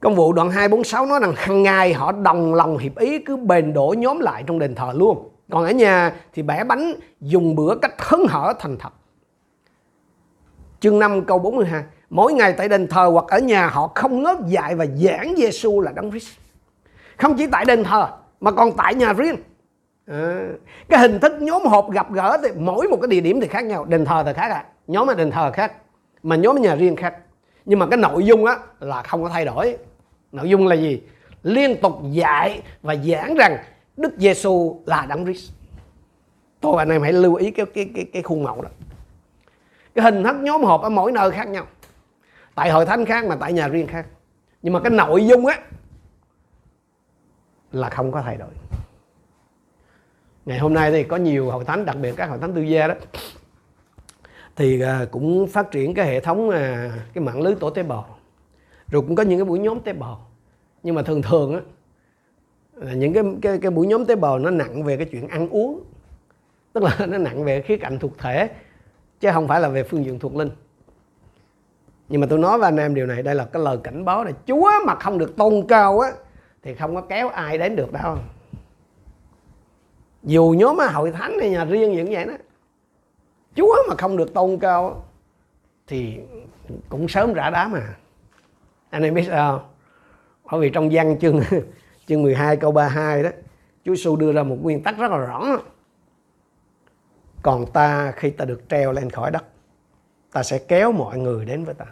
công vụ đoạn 246 nói rằng hàng ngày họ đồng lòng hiệp ý cứ bền đổ nhóm lại trong đền thờ luôn. Còn ở nhà thì bẻ bánh dùng bữa cách hớn hở thành thật. Chương 5 câu 42 mỗi ngày tại đền thờ hoặc ở nhà họ không ngớt dạy và giảng Giêsu là đấng Christ. Không chỉ tại đền thờ mà còn tại nhà riêng. À, cái hình thức nhóm họp gặp gỡ thì mỗi một cái địa điểm thì khác nhau. Đền thờ thì khác à nhóm ở đền thờ khác mà nhóm ở nhà riêng khác. Nhưng mà cái nội dung á là không có thay đổi nội dung là gì? Liên tục dạy và giảng rằng Đức Giêsu là đấng Christ. Tôi anh em hãy lưu ý cái cái cái cái khuôn mẫu đó. Cái hình thức nhóm họp ở mỗi nơi khác nhau. Tại hội thánh khác mà tại nhà riêng khác. Nhưng mà cái nội dung á, là không có thay đổi. Ngày hôm nay thì có nhiều hội thánh, đặc biệt các hội thánh tư gia đó, thì à, cũng phát triển cái hệ thống à, cái mạng lưới tổ tế bào rồi cũng có những cái buổi nhóm tế bào. Nhưng mà thường thường á, là những cái cái cái buổi nhóm tế bào nó nặng về cái chuyện ăn uống. Tức là nó nặng về khía cạnh thuộc thể, chứ không phải là về phương diện thuộc linh. Nhưng mà tôi nói với anh em điều này, đây là cái lời cảnh báo là chúa mà không được tôn cao á, thì không có kéo ai đến được đâu. Dù nhóm hội thánh hay nhà riêng những vậy đó, chúa mà không được tôn cao thì cũng sớm rã đá mà anh em biết sao bởi vì trong văn chương chương 12 câu 32 đó, Chúa Giêsu đưa ra một nguyên tắc rất là rõ. Còn ta khi ta được treo lên khỏi đất, ta sẽ kéo mọi người đến với ta.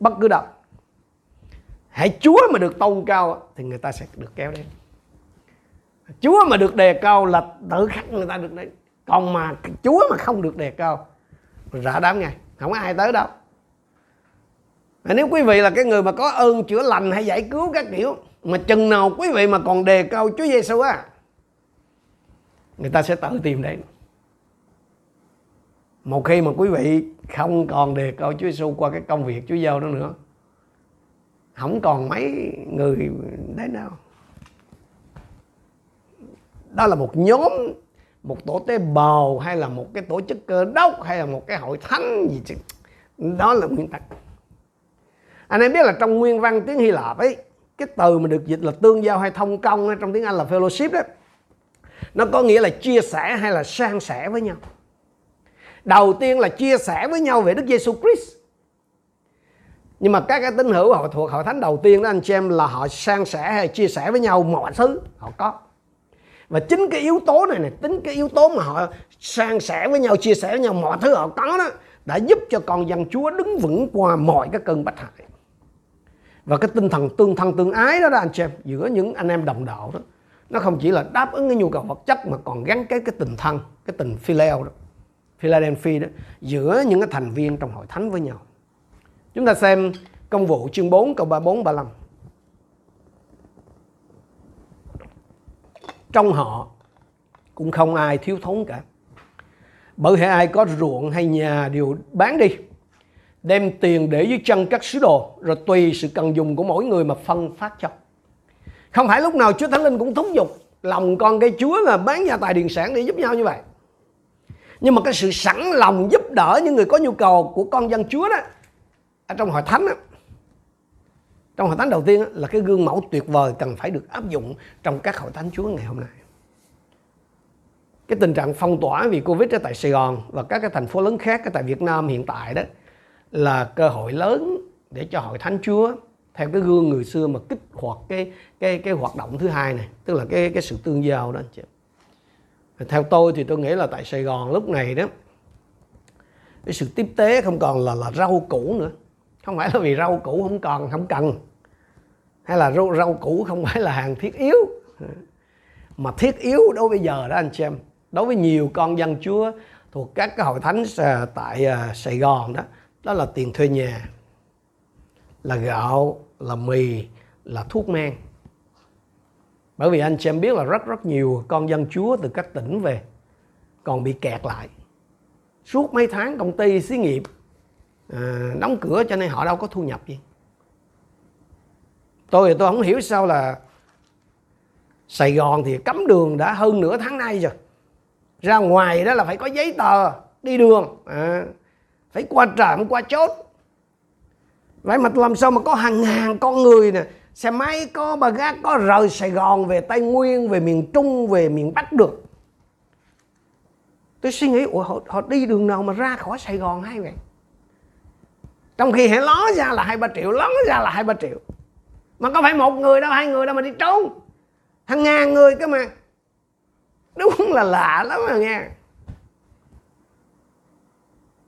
Bất cứ đâu. Hãy Chúa mà được tôn cao thì người ta sẽ được kéo đến. Chúa mà được đề cao là tự khắc người ta được đến. Còn mà Chúa mà không được đề cao, rã đám ngay. Không có ai tới đâu nếu quý vị là cái người mà có ơn chữa lành hay giải cứu các kiểu, mà chừng nào quý vị mà còn đề cao Chúa Giêsu á, người ta sẽ tự tìm đến. Một khi mà quý vị không còn đề cao Chúa Giêsu qua cái công việc Chúa giao đó nữa, không còn mấy người đến đâu. Đó là một nhóm, một tổ tế bào hay là một cái tổ chức cơ đốc hay là một cái hội thánh gì chứ. Đó là nguyên tắc anh em biết là trong nguyên văn tiếng Hy Lạp ấy, cái từ mà được dịch là tương giao hay thông công trong tiếng Anh là fellowship đó, nó có nghĩa là chia sẻ hay là san sẻ với nhau. Đầu tiên là chia sẻ với nhau về Đức Giêsu Christ. Nhưng mà các cái tín hữu họ thuộc hội thánh đầu tiên đó, anh chị em, là họ san sẻ hay chia sẻ với nhau mọi thứ họ có. Và chính cái yếu tố này này tính cái yếu tố mà họ san sẻ với nhau, chia sẻ với nhau mọi thứ họ có đó, đã giúp cho con dân Chúa đứng vững qua mọi cái cơn bách hại và cái tinh thần tương thân tương ái đó đó, anh chị em, giữa những anh em đồng đạo đó, nó không chỉ là đáp ứng cái nhu cầu vật chất mà còn gắn cái cái tình thân, cái tình phileo đó, Philadelphia đó, giữa những cái thành viên trong hội thánh với nhau. Chúng ta xem công vụ chương 4 câu 34 35 trong họ cũng không ai thiếu thốn cả. Bởi hệ ai có ruộng hay nhà đều bán đi đem tiền để dưới chân các sứ đồ rồi tùy sự cần dùng của mỗi người mà phân phát cho. Không phải lúc nào Chúa Thánh Linh cũng thúc giục lòng con cái Chúa là bán gia tài điền sản để giúp nhau như vậy. Nhưng mà cái sự sẵn lòng giúp đỡ những người có nhu cầu của con dân Chúa đó ở trong hội thánh đó, trong hội thánh đầu tiên đó, là cái gương mẫu tuyệt vời cần phải được áp dụng trong các hội thánh Chúa ngày hôm nay. Cái tình trạng phong tỏa vì Covid ở tại Sài Gòn và các cái thành phố lớn khác ở tại Việt Nam hiện tại đó là cơ hội lớn để cho hội thánh Chúa theo cái gương người xưa mà kích hoạt cái cái cái hoạt động thứ hai này tức là cái cái sự tương giao đó anh chị theo tôi thì tôi nghĩ là tại Sài Gòn lúc này đó cái sự tiếp tế không còn là là rau củ nữa. Không phải là vì rau củ không còn không cần. Hay là rau, rau củ không phải là hàng thiết yếu. Mà thiết yếu đối với giờ đó anh chị em. Đối với nhiều con dân Chúa thuộc các cái hội thánh à, tại à, Sài Gòn đó đó là tiền thuê nhà là gạo là mì là thuốc men. Bởi vì anh chị em biết là rất rất nhiều con dân Chúa từ các tỉnh về còn bị kẹt lại. Suốt mấy tháng công ty xí nghiệp à, đóng cửa cho nên họ đâu có thu nhập gì. Tôi thì tôi không hiểu sao là Sài Gòn thì cấm đường đã hơn nửa tháng nay rồi. Ra ngoài đó là phải có giấy tờ đi đường. À, phải qua trạm qua chốt. Vậy mà làm sao mà có hàng ngàn con người nè. Xe máy có bà gác có rời Sài Gòn về Tây Nguyên về miền Trung về miền Bắc được. Tôi suy nghĩ ủa họ, họ đi đường nào mà ra khỏi Sài Gòn hay vậy? Trong khi hãy ló ra là hai ba triệu ló ra là hai ba triệu. Mà có phải một người đâu hai người đâu mà đi trốn. Hàng ngàn người cơ mà. Đúng là lạ lắm mà nghe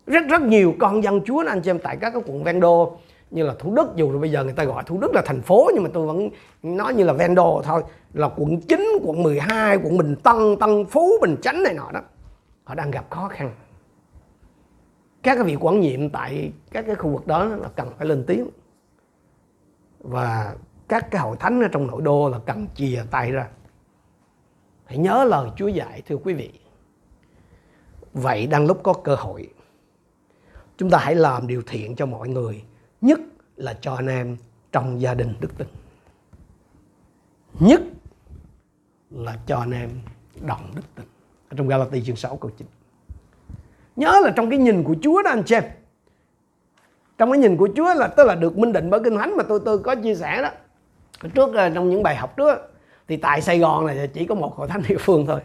rất rất nhiều con dân chúa anh chị em tại các cái quận ven đô như là thủ đức dù bây giờ người ta gọi thủ đức là thành phố nhưng mà tôi vẫn nói như là ven đô thôi là quận 9, quận 12, quận Bình Tân, Tân Phú, Bình Chánh này nọ đó. Họ đang gặp khó khăn. Các cái vị quản nhiệm tại các cái khu vực đó là cần phải lên tiếng. Và các cái hội thánh ở trong nội đô là cần chìa tay ra. Hãy nhớ lời Chúa dạy thưa quý vị. Vậy đang lúc có cơ hội chúng ta hãy làm điều thiện cho mọi người, nhất là cho anh em trong gia đình đức tin. Nhất là cho anh em đồng đức tin. Ở trong Galati chương 6 câu 9 nhớ là trong cái nhìn của Chúa đó, anh chị em. Trong cái nhìn của Chúa là, tức là được minh định bởi kinh thánh mà tôi tôi có chia sẻ đó. Trước ờ, trong những bài học trước thì tại Sài Gòn này chỉ có một hội thánh địa phương thôi.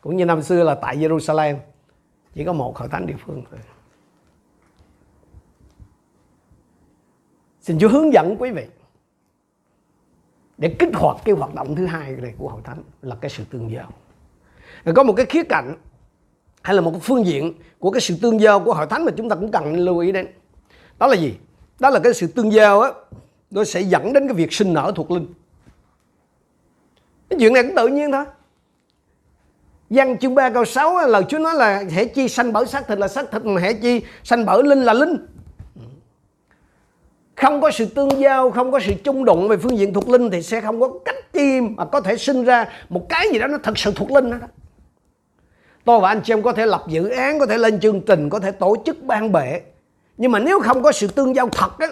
Cũng như năm xưa là tại Jerusalem, chỉ có một hội thánh địa phương thôi. Xin Chúa hướng dẫn quý vị để kích hoạt cái hoạt động thứ hai này của hội thánh là cái sự tương giao. Có một cái khía cạnh hay là một cái phương diện của cái sự tương giao của hội thánh mà chúng ta cũng cần lưu ý đến. Đó là gì? Đó là cái sự tương giao á, nó sẽ dẫn đến cái việc sinh nở thuộc linh. Cái chuyện này cũng tự nhiên thôi. Văn chương 3 câu 6 lời Chúa nói là hãy chi sanh bởi xác thịt là xác thịt, mà hãy chi sanh bởi linh là linh. Không có sự tương giao, không có sự chung đụng về phương diện thuộc linh thì sẽ không có cách chi mà có thể sinh ra một cái gì đó nó thật sự thuộc linh đó. Tôi và anh chị em có thể lập dự án, có thể lên chương trình, có thể tổ chức ban bệ. Nhưng mà nếu không có sự tương giao thật đó,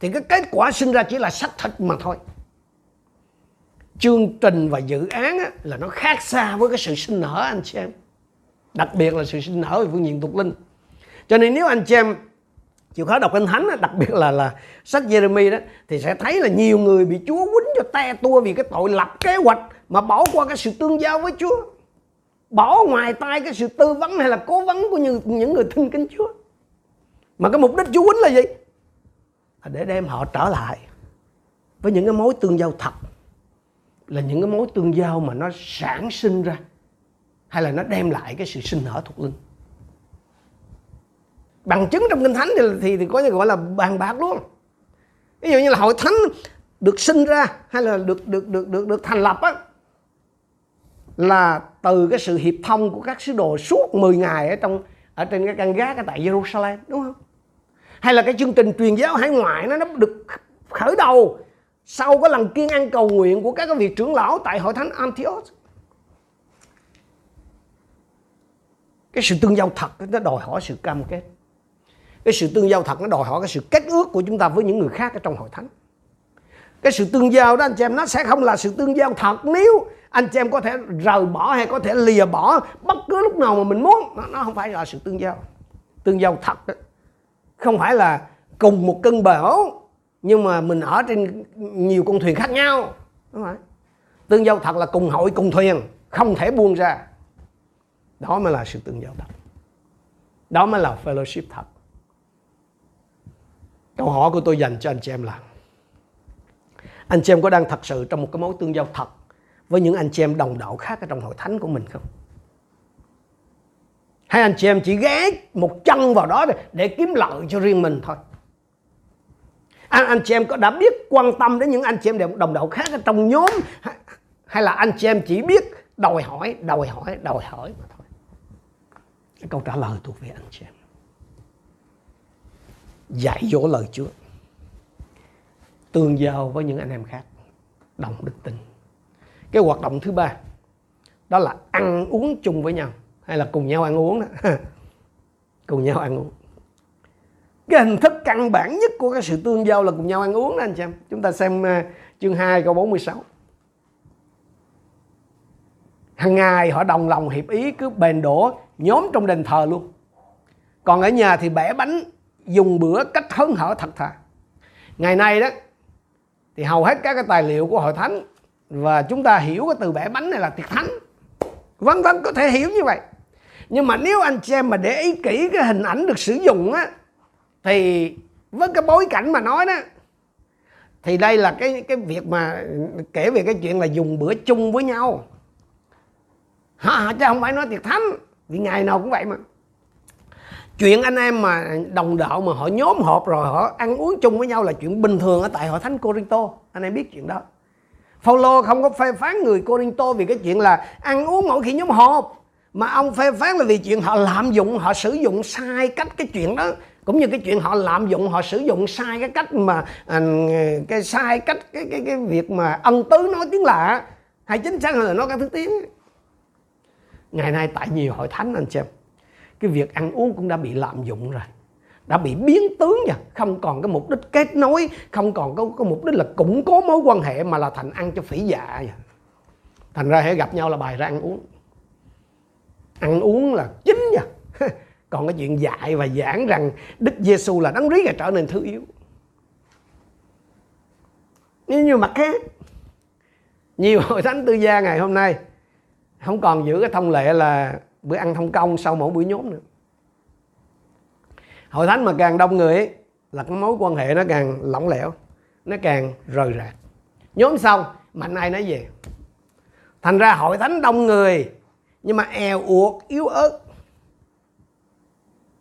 thì cái kết quả sinh ra chỉ là sách thịt mà thôi chương trình và dự án á, là nó khác xa với cái sự sinh nở anh chị em đặc biệt là sự sinh nở về phương diện thuộc linh cho nên nếu anh chị em chịu khó đọc kinh thánh đặc biệt là là sách Jeremy đó thì sẽ thấy là nhiều người bị Chúa quýnh cho te tua vì cái tội lập kế hoạch mà bỏ qua cái sự tương giao với Chúa. Bỏ ngoài tay cái sự tư vấn hay là cố vấn của những, những người thân kính Chúa. Mà cái mục đích Chúa quýnh là gì? Để đem họ trở lại với những cái mối tương giao thật. Là những cái mối tương giao mà nó sản sinh ra hay là nó đem lại cái sự sinh nở thuộc linh bằng chứng trong kinh thánh thì, thì, thì có như gọi là bàn bạc luôn ví dụ như là hội thánh được sinh ra hay là được được được được được thành lập á là từ cái sự hiệp thông của các sứ đồ suốt 10 ngày ở trong ở trên cái căn gác ở tại Jerusalem đúng không? Hay là cái chương trình truyền giáo hải ngoại nó nó được khởi đầu sau cái lần kiên ăn cầu nguyện của các cái vị trưởng lão tại hội thánh Antioch. Cái sự tương giao thật nó đòi hỏi sự cam kết cái sự tương giao thật nó đòi hỏi cái sự kết ước của chúng ta với những người khác ở trong hội thánh. Cái sự tương giao đó anh chị em nó sẽ không là sự tương giao thật. Nếu anh chị em có thể rời bỏ hay có thể lìa bỏ bất cứ lúc nào mà mình muốn nó, nó không phải là sự tương giao. Tương giao thật đó. không phải là cùng một cân bão nhưng mà mình ở trên nhiều con thuyền khác nhau. Đúng không? tương giao thật là cùng hội cùng thuyền không thể buông ra. Đó mới là sự tương giao thật. Đó mới là fellowship thật câu hỏi của tôi dành cho anh chị em là anh chị em có đang thật sự trong một cái mối tương giao thật với những anh chị em đồng đạo khác ở trong hội thánh của mình không? Hay anh chị em chỉ ghé một chân vào đó để, kiếm lợi cho riêng mình thôi? Anh, anh chị em có đã biết quan tâm đến những anh chị em đồng đạo khác ở trong nhóm hay là anh chị em chỉ biết đòi hỏi đòi hỏi đòi hỏi mà thôi? Cái câu trả lời thuộc về anh chị em dạy dỗ lời Chúa. Tương giao với những anh em khác. Đồng đức tin. Cái hoạt động thứ ba, đó là ăn uống chung với nhau. Hay là cùng nhau ăn uống đó. Cùng nhau ăn uống. Cái hình thức căn bản nhất của cái sự tương giao là cùng nhau ăn uống đó, anh chị em. Chúng ta xem à, chương 2 câu 46 hàng ngày họ đồng lòng hiệp ý cứ bền đổ, nhóm trong đền thờ luôn. Còn ở nhà thì bẻ bánh dùng bữa cách hớn hở thật thà. Ngày nay đó, thì hầu hết các cái tài liệu của hội thánh và chúng ta hiểu cái từ bẻ bánh này là tiệc thánh. Vân vân, có thể hiểu như vậy. Nhưng mà nếu anh chị em mà để ý kỹ cái hình ảnh được sử dụng á, thì với cái bối cảnh mà nói đó, thì đây là cái cái việc mà kể về cái chuyện là dùng bữa chung với nhau. Hả chứ không phải nói tiệc thánh, vì ngày nào cũng vậy mà chuyện anh em mà đồng đạo mà họ nhóm họp rồi họ ăn uống chung với nhau là chuyện bình thường ở tại hội thánh Corinto. Anh em biết chuyện đó. Phaolô không có phê phán người Corinto vì cái chuyện là ăn uống mỗi khi nhóm họp. Mà ông phê phán là vì chuyện họ lạm dụng, họ sử dụng sai cách cái chuyện đó. Cũng như cái chuyện họ lạm dụng, họ sử dụng sai cái cách mà à, cái sai cách cái cái cái việc mà ân tứ nói tiếng lạ. Hay chính xác hơn là nói cái thứ tiếng. Ngày nay tại nhiều hội thánh anh xem cái việc ăn uống cũng đã bị lạm dụng rồi. Đã bị biến tướng nha. Không còn cái mục đích kết nối không còn có, có mục đích là củng cố mối quan hệ mà là thành ăn cho phỉ dạ nha. thành ra hãy gặp nhau là bài ra ăn uống. Ăn uống là chính nha. Còn cái chuyện dạy và giảng rằng Đức Giêsu là đấng rí là trở nên thứ yếu. Nhưng mặt khác nhiều hội thánh tư gia ngày hôm nay không còn giữ cái thông lệ là bữa ăn thông công sau mỗi buổi nhóm nữa. Hội thánh mà càng đông người ấy, là cái mối quan hệ nó càng lỏng lẻo nó càng rời rạc. Nhóm xong mạnh ai nói về? Thành ra hội thánh đông người nhưng mà èo uột yếu ớt.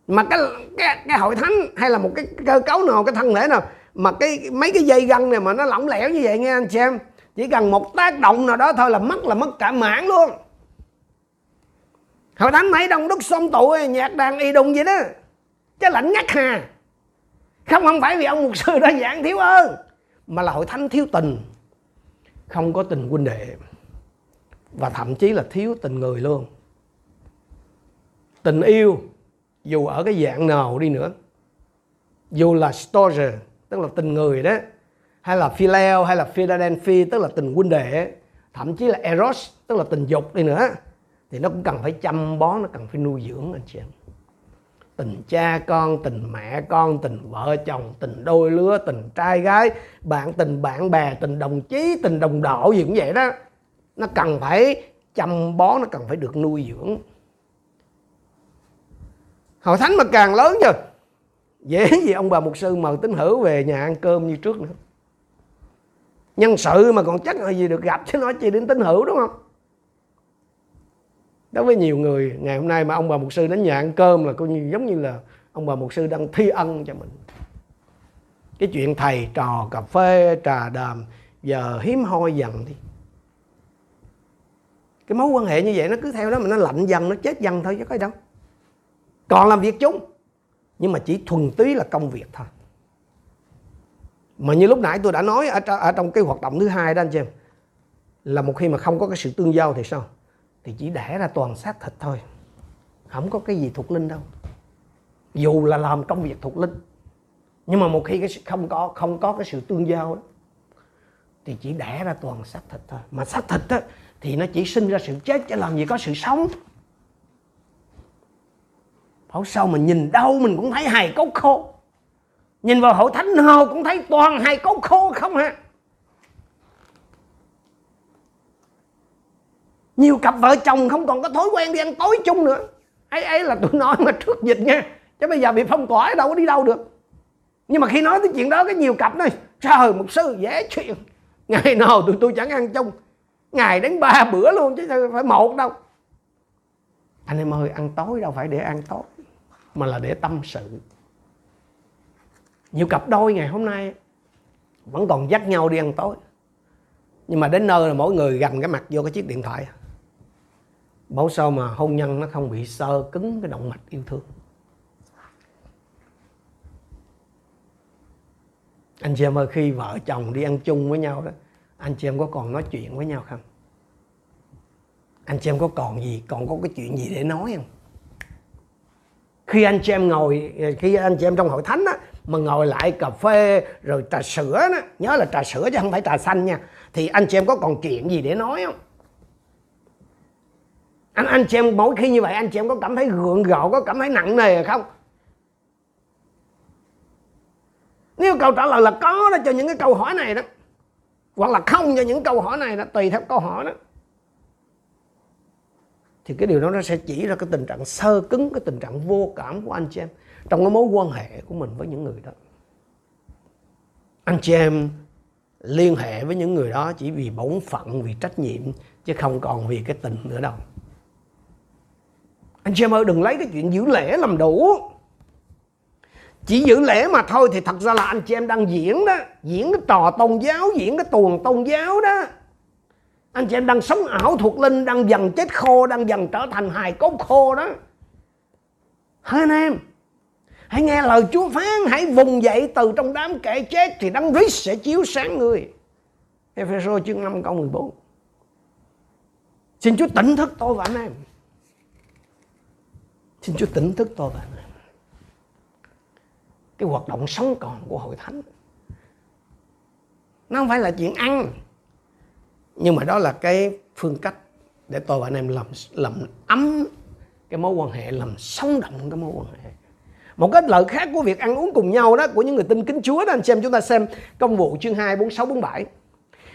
Mà cái cái cái hội thánh hay là một cái cơ cấu nào cái thân thể nào mà cái mấy cái dây gân này mà nó lỏng lẻo như vậy nghe anh chị em chỉ cần một tác động nào đó thôi là mất là mất cả mảng luôn hội thánh mấy đông đúc xong tụ, nhạc đàn y đùng vậy đó. Chứ lạnh ngắt hà. Không không phải vì ông mục sư đã giảng thiếu ơn, mà là hội thánh thiếu tình. Không có tình huynh đệ, và thậm chí là thiếu tình người luôn. Tình yêu, dù ở cái dạng nào đi nữa, dù là storge tức là tình người đó, hay là phileo, hay là philadelphia, tức là tình huynh đệ, thậm chí là eros, tức là tình dục đi nữa thì nó cũng cần phải chăm bón, nó cần phải nuôi dưỡng anh chị em. Tình cha con, tình mẹ con, tình vợ chồng, tình đôi lứa, tình trai gái, bạn tình bạn bè, tình đồng chí, tình đồng đội, gì cũng vậy đó. Nó cần phải chăm bón, nó cần phải được nuôi dưỡng. Hội thánh mà càng lớn chứ dễ gì ông bà mục sư mời tín hữu về nhà ăn cơm như trước nữa. Nhân sự mà còn chắc là gì được gặp chứ nói chi đến tín hữu, đúng không? Đối với nhiều người ngày hôm nay mà ông bà mục sư đến nhà ăn cơm là coi như giống như là ông bà mục sư đang thi ân cho mình. Cái chuyện thầy trò cà phê trà đàm giờ hiếm hoi dần đi. Cái mối quan hệ như vậy nó cứ theo đó mà nó lạnh dần nó chết dần thôi chứ có đâu. Còn làm việc chung nhưng mà chỉ thuần túy là công việc thôi. Mà như lúc nãy tôi đã nói ở, ở trong cái hoạt động thứ hai đó anh chị em là một khi mà không có cái sự tương giao thì sao? Thì chỉ đẻ ra toàn xác thịt thôi. Không có cái gì thuộc linh đâu. Dù là làm công việc thuộc linh nhưng mà một khi cái không có không có cái sự tương giao đó, thì chỉ đẻ ra toàn xác thịt thôi. Mà xác thịt á, thì nó chỉ sinh ra sự chết chứ làm gì có sự sống. Hậu sau mình nhìn đâu mình cũng thấy hài cốt khô. Nhìn vào hậu thánh nào cũng thấy toàn hài cốt khô không hả? Nhiều cặp vợ chồng không còn có thói quen đi ăn tối chung nữa. Ấy ấy là tôi nói mà trước dịch nha. Chứ bây giờ bị phong tỏa đâu có đi đâu được. Nhưng mà khi nói tới chuyện đó, cái nhiều cặp này trời một sư, dễ chuyện. Ngày nào tụi tôi chẳng ăn chung. Ngày đến ba bữa luôn, chứ phải một đâu. Anh em ơi, ăn tối đâu phải để ăn tối, mà là để tâm sự. Nhiều cặp đôi ngày hôm nay vẫn còn dắt nhau đi ăn tối. Nhưng mà đến nơi là mỗi người gầm cái mặt vô cái chiếc điện thoại bảo sao mà hôn nhân nó không bị sơ cứng cái động mạch yêu thương? Anh chị em ơi, khi vợ chồng đi ăn chung với nhau đó, anh chị em có còn nói chuyện với nhau không? Anh chị em có còn gì, còn có cái chuyện gì để nói không? Khi anh chị em ngồi, khi anh chị em trong hội thánh á, mà ngồi lại cà phê rồi trà sữa đó, nhớ là trà sữa chứ không phải trà xanh nha, thì anh chị em có còn chuyện gì để nói không? Anh anh chị em mỗi khi như vậy, anh chị em có cảm thấy gượng gạo, có cảm thấy nặng nề không? Nếu câu trả lời là có đó, cho những cái câu hỏi này đó, hoặc là không cho những câu hỏi này đó, tùy theo câu hỏi đó, thì cái điều đó nó sẽ chỉ ra cái tình trạng sơ cứng, cái tình trạng vô cảm của anh chị em trong cái mối quan hệ của mình với những người đó. Anh chị em liên hệ với những người đó chỉ vì bổn phận, vì trách nhiệm, chứ không còn vì cái tình nữa đâu anh chị em ơi, đừng lấy cái chuyện giữ lễ làm đủ. Chỉ giữ lễ mà thôi thì thật ra là anh chị em đang diễn đó, diễn cái trò tôn giáo, diễn cái tuồng tôn giáo đó. Anh chị em đang sống ảo thuộc linh, đang dần chết khô, đang dần trở thành hài cốt khô đó. Hỡi anh em? Hãy nghe lời Chúa phán, hãy vùng dậy từ trong đám kẻ chết thì đấng Christ sẽ chiếu sáng người. Ephesos chương 5 câu 14 Xin Chúa tỉnh thức tôi và anh em. Xin Chúa tỉnh thức tôi và Cái hoạt động sống còn của hội thánh Nó không phải là chuyện ăn Nhưng mà đó là cái phương cách Để tôi và anh em làm, làm ấm cái mối quan hệ Làm sống động cái mối quan hệ. Một cái lợi khác của việc ăn uống cùng nhau đó của những người tin kính Chúa đó anh xem chúng ta xem công vụ chương 2 46 47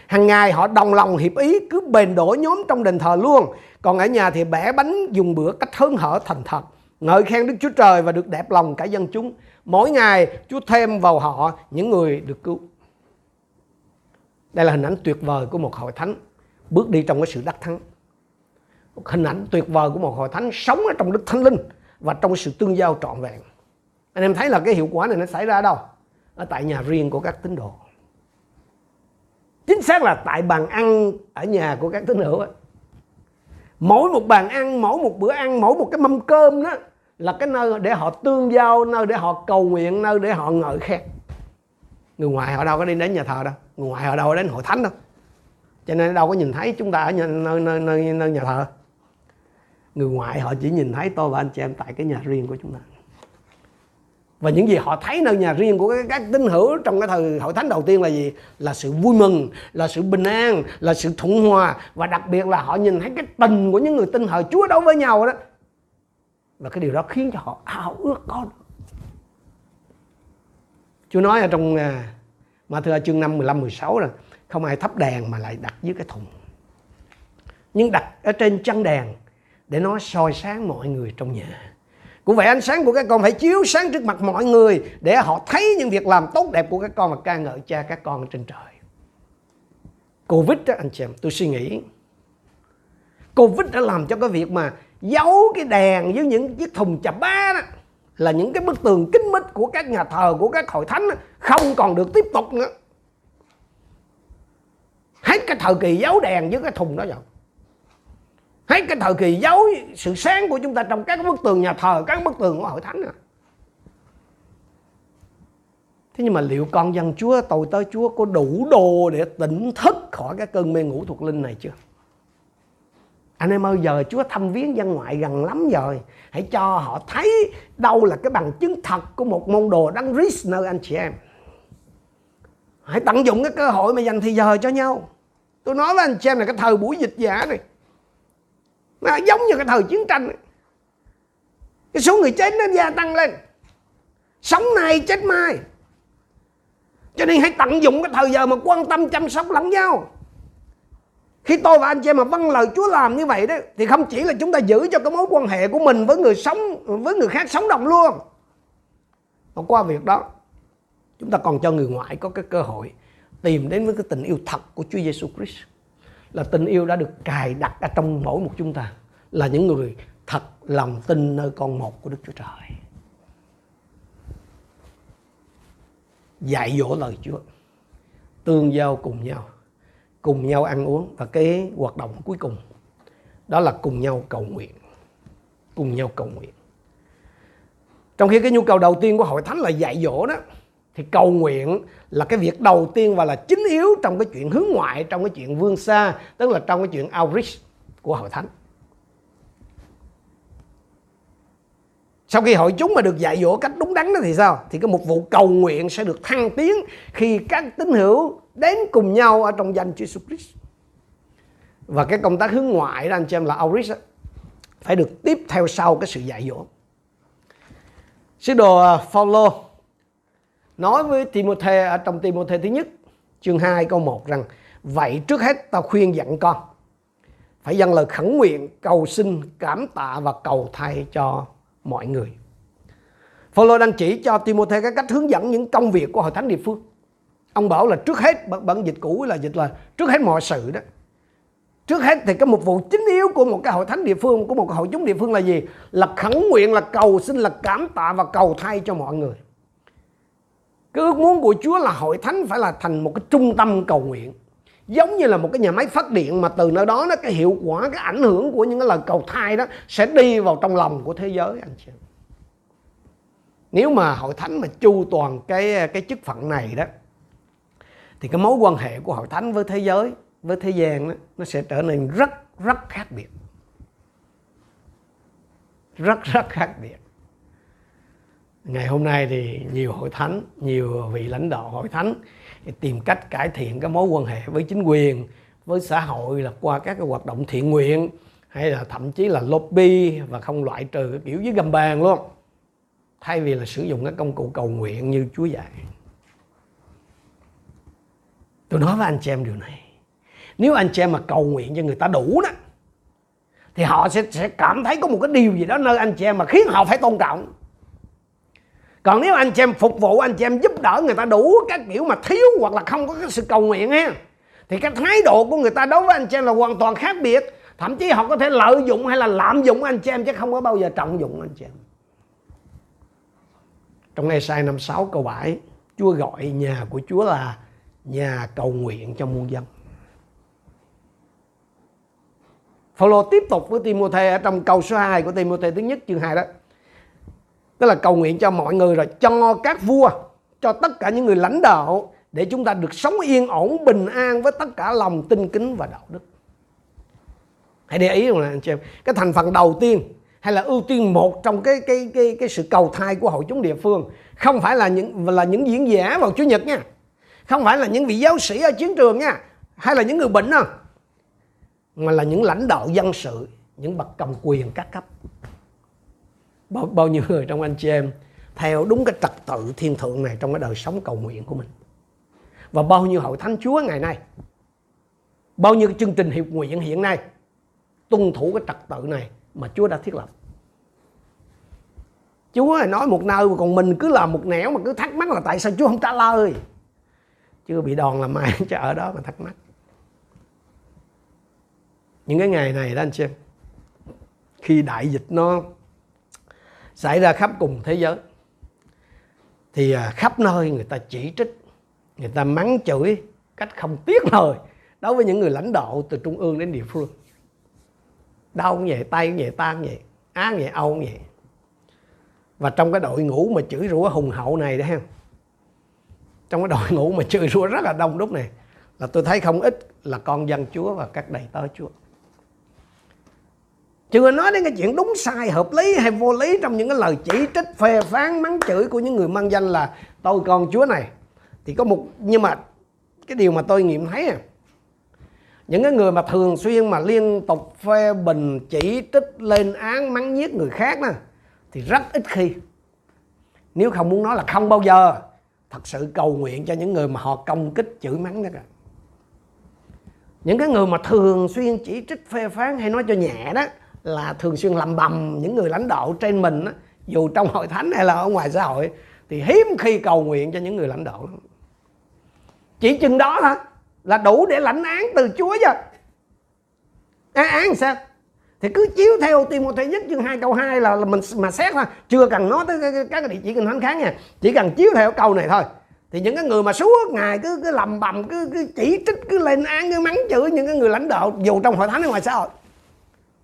hàng ngày họ đồng lòng hiệp ý cứ bền đổ nhóm trong đền thờ luôn. Còn ở nhà thì bẻ bánh dùng bữa cách hớn hở thành thật ngợi khen Đức Chúa Trời và được đẹp lòng cả dân chúng. Mỗi ngày, Chúa thêm vào họ những người được cứu. Đây là hình ảnh tuyệt vời của một hội thánh bước đi trong cái sự đắc thắng. Một hình ảnh tuyệt vời của một hội thánh sống ở trong đức thánh linh và trong sự tương giao trọn vẹn. Anh em thấy là cái hiệu quả này nó xảy ra đâu? Ở tại nhà riêng của các tín đồ. Chính xác là tại bàn ăn ở nhà của các tín hữu ấy mỗi một bàn ăn mỗi một bữa ăn mỗi một cái mâm cơm đó là cái nơi để họ tương giao nơi để họ cầu nguyện nơi để họ ngợi khen. Người ngoài họ đâu có đi đến nhà thờ đâu người ngoài họ đâu có đến hội thánh đâu. Cho nên đâu có nhìn thấy chúng ta ở nhà, nơi, nơi, nơi, nơi nhà thờ. Người ngoại họ chỉ nhìn thấy tôi và anh chị em tại cái nhà riêng của chúng ta và những gì họ thấy nơi nhà riêng của các tín hữu trong cái thời hội thánh đầu tiên là gì? Là sự vui mừng, là sự bình an, là sự thuận hòa. Và đặc biệt là họ nhìn thấy cái tình của những người tin hờ Chúa đối với nhau đó. Và cái điều đó khiến cho họ ao ước có Chúa nói ở trong mà thưa chương 5 15 16 là không ai thắp đèn mà lại đặt dưới cái thùng, nhưng đặt ở trên chân đèn để nó soi sáng mọi người trong nhà cũng vậy ánh sáng của các con phải chiếu sáng trước mặt mọi người để họ thấy những việc làm tốt đẹp của các con và ca ngợi cha các con ở trên trời. Covid đó anh chị em, tôi suy nghĩ Covid đã làm cho cái việc mà giấu cái đèn với những chiếc thùng chà ba đó là những cái bức tường kính mít của các nhà thờ của các hội thánh đó, không còn được tiếp tục nữa. Hết cái thời kỳ giấu đèn với cái thùng đó rồi Hết cái thời kỳ giấu sự sáng của chúng ta trong các bức tường nhà thờ, các bức tường của hội thánh à. Thế nhưng mà liệu con dân Chúa, tội tới Chúa có đủ đồ để tỉnh thức khỏi cái cơn mê ngủ thuộc linh này chưa? Anh em ơi, giờ Chúa thăm viếng dân ngoại gần lắm rồi. Hãy cho họ thấy đâu là cái bằng chứng thật của một môn đồ đăng Christ nơi anh chị em. Hãy tận dụng cái cơ hội mà dành thì giờ cho nhau. Tôi nói với anh chị em là cái thời buổi dịch giả này nó giống như cái thời chiến tranh. Cái số người chết nó gia tăng lên. Sống nay chết mai. Cho nên hãy tận dụng cái thời giờ mà quan tâm chăm sóc lẫn nhau. Khi tôi và anh chị em mà vâng lời Chúa làm như vậy đó, thì không chỉ là chúng ta giữ cho cái mối quan hệ của mình với người sống, với người khác sống động luôn. Mà qua việc đó, chúng ta còn cho người ngoại có cái cơ hội tìm đến với cái tình yêu thật của Chúa Giêsu Christ là tình yêu đã được cài đặt ở trong mỗi một chúng ta là những người thật lòng tin nơi con một của Đức Chúa Trời. Dạy dỗ lời Chúa, tương giao cùng nhau, cùng nhau ăn uống và cái hoạt động cuối cùng đó là cùng nhau cầu nguyện. Cùng nhau cầu nguyện. Trong khi cái nhu cầu đầu tiên của hội thánh là dạy dỗ đó thì cầu nguyện là cái việc đầu tiên và là chính yếu trong cái chuyện hướng ngoại trong cái chuyện vương xa tức là trong cái chuyện outreach của hội thánh. Sau khi hội chúng mà được dạy dỗ cách đúng đắn đó thì sao? Thì cái một vụ cầu nguyện sẽ được thăng tiến khi các tín hữu đến cùng nhau ở trong danh Chúa Jesus Christ. Và cái công tác hướng ngoại đó anh chị em là outreach đó, phải được tiếp theo sau cái sự dạy dỗ. Sứ đồ ờ, Phaolô nói với Timothy ở trong Timothy thứ nhất, chương 2 câu 1 rằng, vậy trước hết ta khuyên dặn con, phải dâng lời khẩn nguyện, cầu xin, cảm tạ và cầu thay cho mọi người. Phaolô đang chỉ cho Timothy cái cách hướng dẫn những công việc của hội thánh địa phương. Ông bảo là trước hết bản dịch cũ là dịch là trước hết mọi sự đó. Trước hết thì cái một vụ chính yếu của một cái hội thánh địa phương, của một hội chúng địa phương là gì? Là khẩn nguyện, là cầu xin, là cảm tạ và cầu thay cho mọi người cái ước muốn của Chúa là hội thánh phải là thành một cái trung tâm cầu nguyện. Giống như là một cái nhà máy phát điện mà từ nơi đó nó cái hiệu quả cái ảnh hưởng của những cái lời cầu thai đó sẽ đi vào trong lòng của thế giới anh chị nếu mà hội thánh mà chu toàn cái cái chức phận này đó thì cái mối quan hệ của hội thánh với thế giới với thế gian đó, nó sẽ trở nên rất rất khác biệt. Rất rất khác biệt ngày hôm nay thì nhiều hội thánh, nhiều vị lãnh đạo hội thánh tìm cách cải thiện cái mối quan hệ với chính quyền, với xã hội là qua các cái hoạt động thiện nguyện, hay là thậm chí là lobby và không loại trừ cái kiểu dưới gầm bàn luôn. Thay vì là sử dụng cái công cụ cầu nguyện như Chúa dạy. Tôi nói với anh chị em điều này. Nếu anh chị em mà cầu nguyện cho người ta đủ đó, thì họ sẽ sẽ cảm thấy có một cái điều gì đó nơi anh chị em mà khiến họ phải tôn trọng còn nếu anh chị em phục vụ, anh chị em giúp đỡ người ta đủ các kiểu mà thiếu hoặc là không có cái sự cầu nguyện ha thì cái thái độ của người ta đối với anh chị em là hoàn toàn khác biệt. Thậm chí họ có thể lợi dụng hay là lạm dụng anh chị em chứ không có bao giờ trọng dụng anh chị em. Trong này sai năm 6 câu 7 Chúa gọi nhà của Chúa là nhà cầu nguyện cho muôn dân. Phaolô tiếp tục với Timothée ở trong câu số 2 của Timothée thứ nhất chương 2 đó tức là cầu nguyện cho mọi người rồi cho các vua, cho tất cả những người lãnh đạo để chúng ta được sống yên ổn, bình an với tất cả lòng tin kính và đạo đức. Hãy để ý là anh chị em, cái thành phần đầu tiên hay là ưu tiên một trong cái cái cái cái sự cầu thai của hội chúng địa phương không phải là những là những diễn giả vào chủ nhật nha, không phải là những vị giáo sĩ ở chiến trường nha, hay là những người bệnh đâu, mà là những lãnh đạo dân sự, những bậc cầm quyền các cấp bao, bao nhiêu người trong anh chị em theo đúng cái trật tự thiên thượng này trong cái đời sống cầu nguyện của mình? Và bao nhiêu hội thánh chúa ngày nay? Bao nhiêu cái chương trình hiệp nguyện hiện nay tuân thủ cái trật tự này mà chúa đã thiết lập? Chúa nói một nơi còn mình cứ làm một nẻo mà cứ thắc mắc là tại sao chúa không trả lời? Chưa bị đòn làm ai cho ở đó mà thắc mắc. Những cái ngày này đó anh chị em khi đại dịch nó xảy ra khắp cùng thế giới. Thì à, khắp nơi người ta chỉ trích, người ta mắng chửi cách không tiếc lời đối với những người lãnh đạo từ trung ương đến địa phương. Đau cũng vậy, tay cũng vậy, ta cũng vậy á cũng vậy, âu cũng vậy. Và trong cái đội ngũ mà chửi rủa hùng hậu này đấy ha, trong cái đội ngũ mà chửi rủa rất là đông đúc này, là tôi thấy không ít là con dân chúa và các đầy tớ chúa chưa nói đến cái chuyện đúng sai, hợp lý hay vô lý trong những cái lời chỉ trích, phê phán, mắng chửi của những người mang danh là tôi con chúa này. Thì có một, nhưng mà cái điều mà tôi nghiệm thấy à những cái người mà thường xuyên mà liên tục phê bình, chỉ trích, lên án, mắng giết người khác nè thì rất ít khi. Nếu không muốn nói là không bao giờ, thật sự cầu nguyện cho những người mà họ công kích, chửi mắng đó cả. Những cái người mà thường xuyên chỉ trích, phê phán hay nói cho nhẹ đó là thường xuyên lầm bầm những người lãnh đạo trên mình dù trong hội thánh hay là ở ngoài xã hội thì hiếm khi cầu nguyện cho những người lãnh đạo chỉ chừng đó hả là đủ để lãnh án từ Chúa chứ. À, án sao? Thì cứ chiếu theo Timothy nhất chương 2 câu 2 là, là mình mà xét thôi chưa cần nói tới các cái địa chỉ kinh thánh khác nha. Chỉ cần chiếu theo câu này thôi. Thì những cái người mà suốt ngày cứ cứ lầm bầm cứ, cứ chỉ trích cứ lên án cứ mắng chửi những cái người lãnh đạo dù trong hội thánh hay ngoài xã hội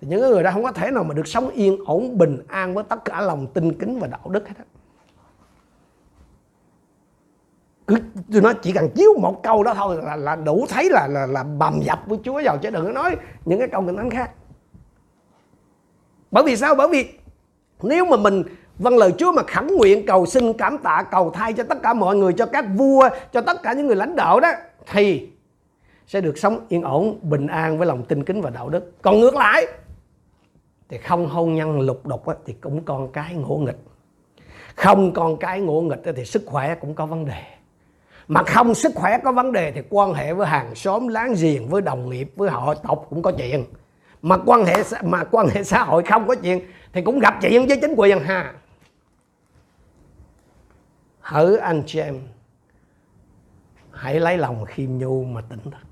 thì những người đó không có thể nào mà được sống yên ổn bình an với tất cả lòng tin kính và đạo đức hết á. Cứ tôi nói chỉ cần chiếu một câu đó thôi là, là đủ thấy là là là bầm dập với Chúa vào. Chứ đừng có nói những cái câu kinh thánh khác. Bởi vì sao? Bởi vì nếu mà mình vâng lời Chúa mà khẩn nguyện cầu xin cảm tạ cầu thay cho tất cả mọi người cho các vua cho tất cả những người lãnh đạo đó thì sẽ được sống yên ổn bình an với lòng tin kính và đạo đức. Còn ngược lại thì không hôn nhân lục đục thì cũng con cái ngỗ nghịch. Không con cái ngỗ nghịch thì sức khỏe cũng có vấn đề. Mà không sức khỏe có vấn đề thì quan hệ với hàng xóm láng giềng, với đồng nghiệp, với họ tộc cũng có chuyện. Mà quan hệ mà quan hệ xã hội không có chuyện thì cũng gặp chuyện với chính quyền, ha. Hỡi anh chị em, hãy lấy lòng khiêm nhu mà tỉnh thật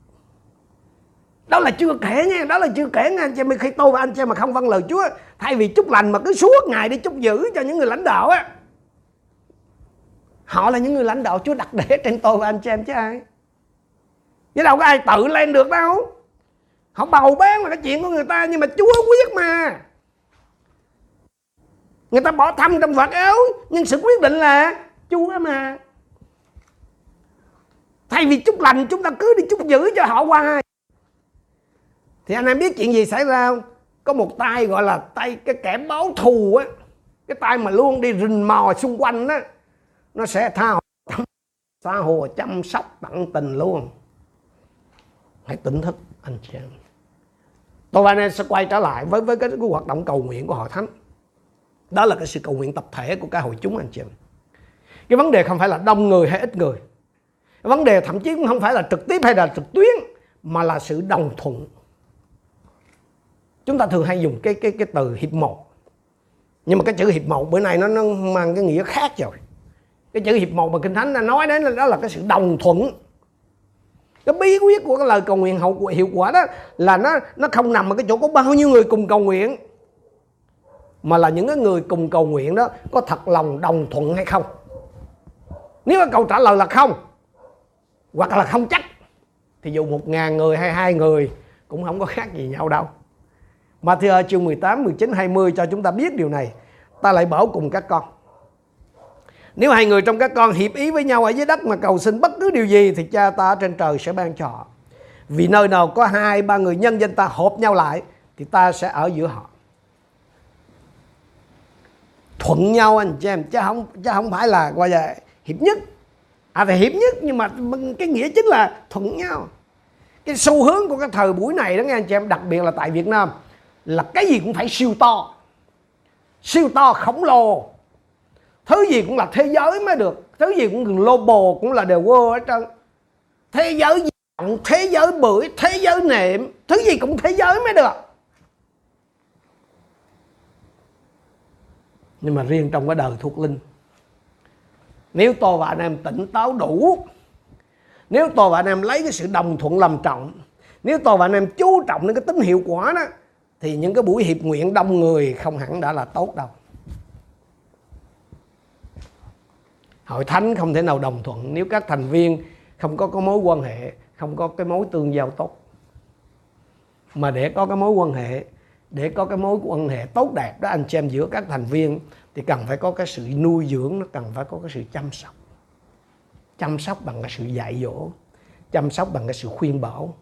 đó là chưa kể nha, đó là chưa kể nha. Anh chị em khi tôi và anh chị em mà không vâng lời Chúa, thay vì chúc lành mà cứ suốt ngày đi chúc giữ cho những người lãnh đạo á. Họ là những người lãnh đạo Chúa đặt để trên tôi và anh chị em chứ ai. Chứ đâu có ai tự lên được đâu. Họ bầu bán là cái chuyện của người ta nhưng mà Chúa quyết mà. Người ta bỏ thăm trong vật áo, nhưng sự quyết định là Chúa mà. Thay vì chúc lành, chúng ta cứ đi chúc giữ cho họ qua thì anh em biết chuyện gì xảy ra không? Có một tay gọi là tay cái kẻ báo thù á. Cái tay mà luôn đi rình mò xung quanh á. Nó sẽ tha hồ tha hồ chăm sóc tận tình luôn. Hãy tỉnh thức anh chị em. Tôi và anh em sẽ quay trở lại với với cái, cái hoạt động cầu nguyện của hội thánh. Đó là cái sự cầu nguyện tập thể của cả hội chúng anh chị em. Cái vấn đề không phải là đông người hay ít người. Cái vấn đề thậm chí cũng không phải là trực tiếp hay là trực tuyến mà là sự đồng thuận chúng ta thường hay dùng cái cái cái từ hiệp một. Nhưng mà cái chữ hiệp một bữa nay nó nó mang cái nghĩa khác rồi. Cái chữ hiệp một mà kinh thánh đã nói đến là đó là cái sự đồng thuận. Cái bí quyết của cái lời cầu nguyện hậu hiệu quả đó là nó nó không nằm ở cái chỗ có bao nhiêu người cùng cầu nguyện, mà là những cái người cùng cầu nguyện đó có thật lòng đồng thuận hay không. Nếu mà câu trả lời là không, hoặc là không chắc, thì dù một ngàn người hay hai người cũng không có khác gì nhau đâu. Matthew chương 18, 19, 20 cho chúng ta biết điều này. Ta lại bảo cùng các con. Nếu hai người trong các con hiệp ý với nhau ở dưới đất mà cầu xin bất cứ điều gì thì cha ta ở trên trời sẽ ban cho họ. Vì nơi nào có hai ba người nhân danh ta họp nhau lại thì ta sẽ ở giữa họ. Thuận nhau anh chị em chứ không chứ không phải là qua giờ hiệp nhất. À thì hiệp nhất nhưng mà cái nghĩa chính là thuận nhau. Cái xu hướng của cái thời buổi này đó nghe anh chị em đặc biệt là tại Việt Nam là cái gì cũng phải siêu to. Siêu to khổng lồ. Thứ gì cũng là thế giới mới được. Thứ gì cũng global cũng là đều world hết trơn. Thế giới rộng, thế giới bưởi thế giới nệm thứ gì cũng thế giới mới được. Nhưng mà riêng trong cái đời thuộc linh nếu tôi và anh em tỉnh táo đủ nếu tôi và anh em lấy cái sự đồng thuận làm trọng nếu tôi và anh em chú trọng đến cái tính hiệu quả đó thì những cái buổi hiệp nguyện đông người không hẳn đã là tốt đâu. Hội thánh không thể nào đồng thuận nếu các thành viên không có cái mối quan hệ, không có cái mối tương giao tốt. Mà để có cái mối quan hệ, để có cái mối quan hệ tốt đẹp đó anh chị em, giữa các thành viên thì cần phải có cái sự nuôi dưỡng, nó cần phải có cái sự chăm sóc. Chăm sóc bằng cái sự dạy dỗ, chăm sóc bằng cái sự khuyên bảo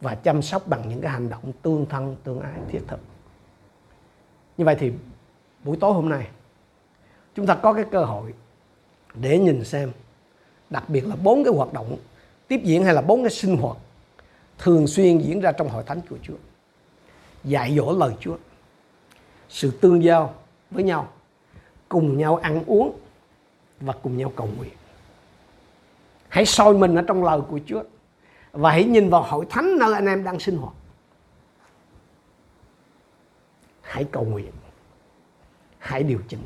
và chăm sóc bằng những cái hành động tương thân, tương ái, thiết thực. Như vậy thì buổi tối hôm nay, chúng ta có cái cơ hội để nhìn xem đặc biệt là bốn cái hoạt động tiếp diễn hay là bốn cái sinh hoạt thường xuyên diễn ra trong hội thánh của Chúa. Dạy dỗ lời Chúa, sự tương giao với nhau, cùng nhau ăn uống và cùng nhau cầu nguyện. Hãy soi mình ở trong lời của Chúa và hãy nhìn vào hội thánh nơi anh em đang sinh hoạt. Hãy cầu nguyện. Hãy điều chỉnh.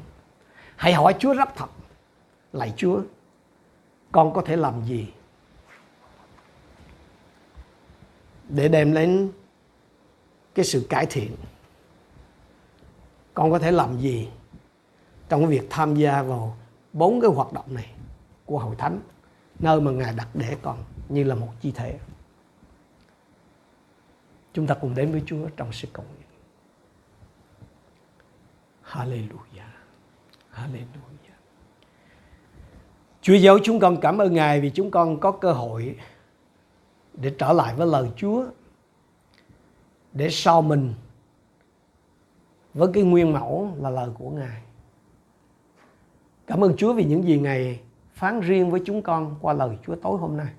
Hãy hỏi Chúa rất thật. Lạy Chúa, con có thể làm gì để đem đến cái sự cải thiện? Con có thể làm gì trong việc tham gia vào bốn cái hoạt động này của hội thánh, nơi mà ngài đặt để con? Như là một chi thể chúng ta cùng đến với Chúa trong sự cầu nguyện Hallelujah Hallelujah Chúa giáo chúng con cảm ơn Ngài vì chúng con có cơ hội để trở lại với lời Chúa, để sau mình với cái nguyên mẫu là lời của Ngài. Cảm ơn Chúa vì những gì Ngài phán riêng với chúng con qua lời Chúa tối hôm nay.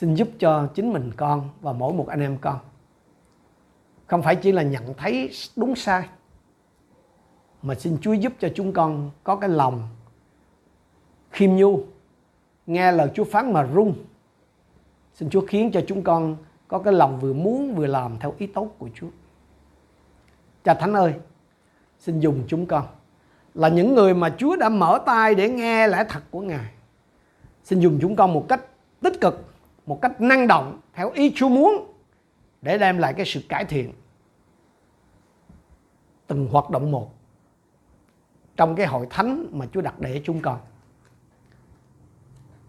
Xin giúp cho chính mình con và mỗi một anh em con. Không phải chỉ là nhận thấy đúng sai, mà xin Chúa giúp cho chúng con có cái lòng khiêm nhu, nghe lời Chúa phán mà rung xin Chúa khiến cho chúng con có cái lòng vừa muốn vừa làm theo ý tốt của Chúa. Cha thánh ơi, xin dùng chúng con. Là những người mà Chúa đã mở tai để nghe lẽ thật của Ngài. Xin dùng chúng con một cách tích cực một cách năng động theo ý Chúa muốn để đem lại cái sự cải thiện từng hoạt động một trong cái hội thánh mà Chúa đặt để chúng con.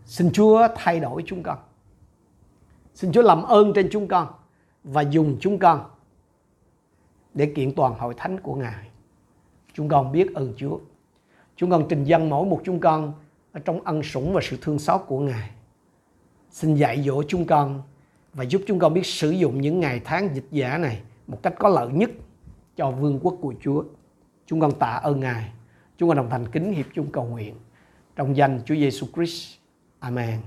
Xin Chúa thay đổi chúng con. Xin Chúa làm ơn trên chúng con và dùng chúng con để kiện toàn hội thánh của Ngài. Chúng con biết ơn Chúa. Chúng con trình dân mỗi một chúng con ở trong ân sủng và sự thương xót của Ngài. Xin dạy dỗ chúng con và giúp chúng con biết sử dụng những ngày tháng dịch giả này một cách có lợi nhất cho vương quốc của Chúa. Chúng con tạ ơn Ngài Chúng con đồng thành kính hiệp chung cầu nguyện trong danh Chúa Giêsu Christ. Amen.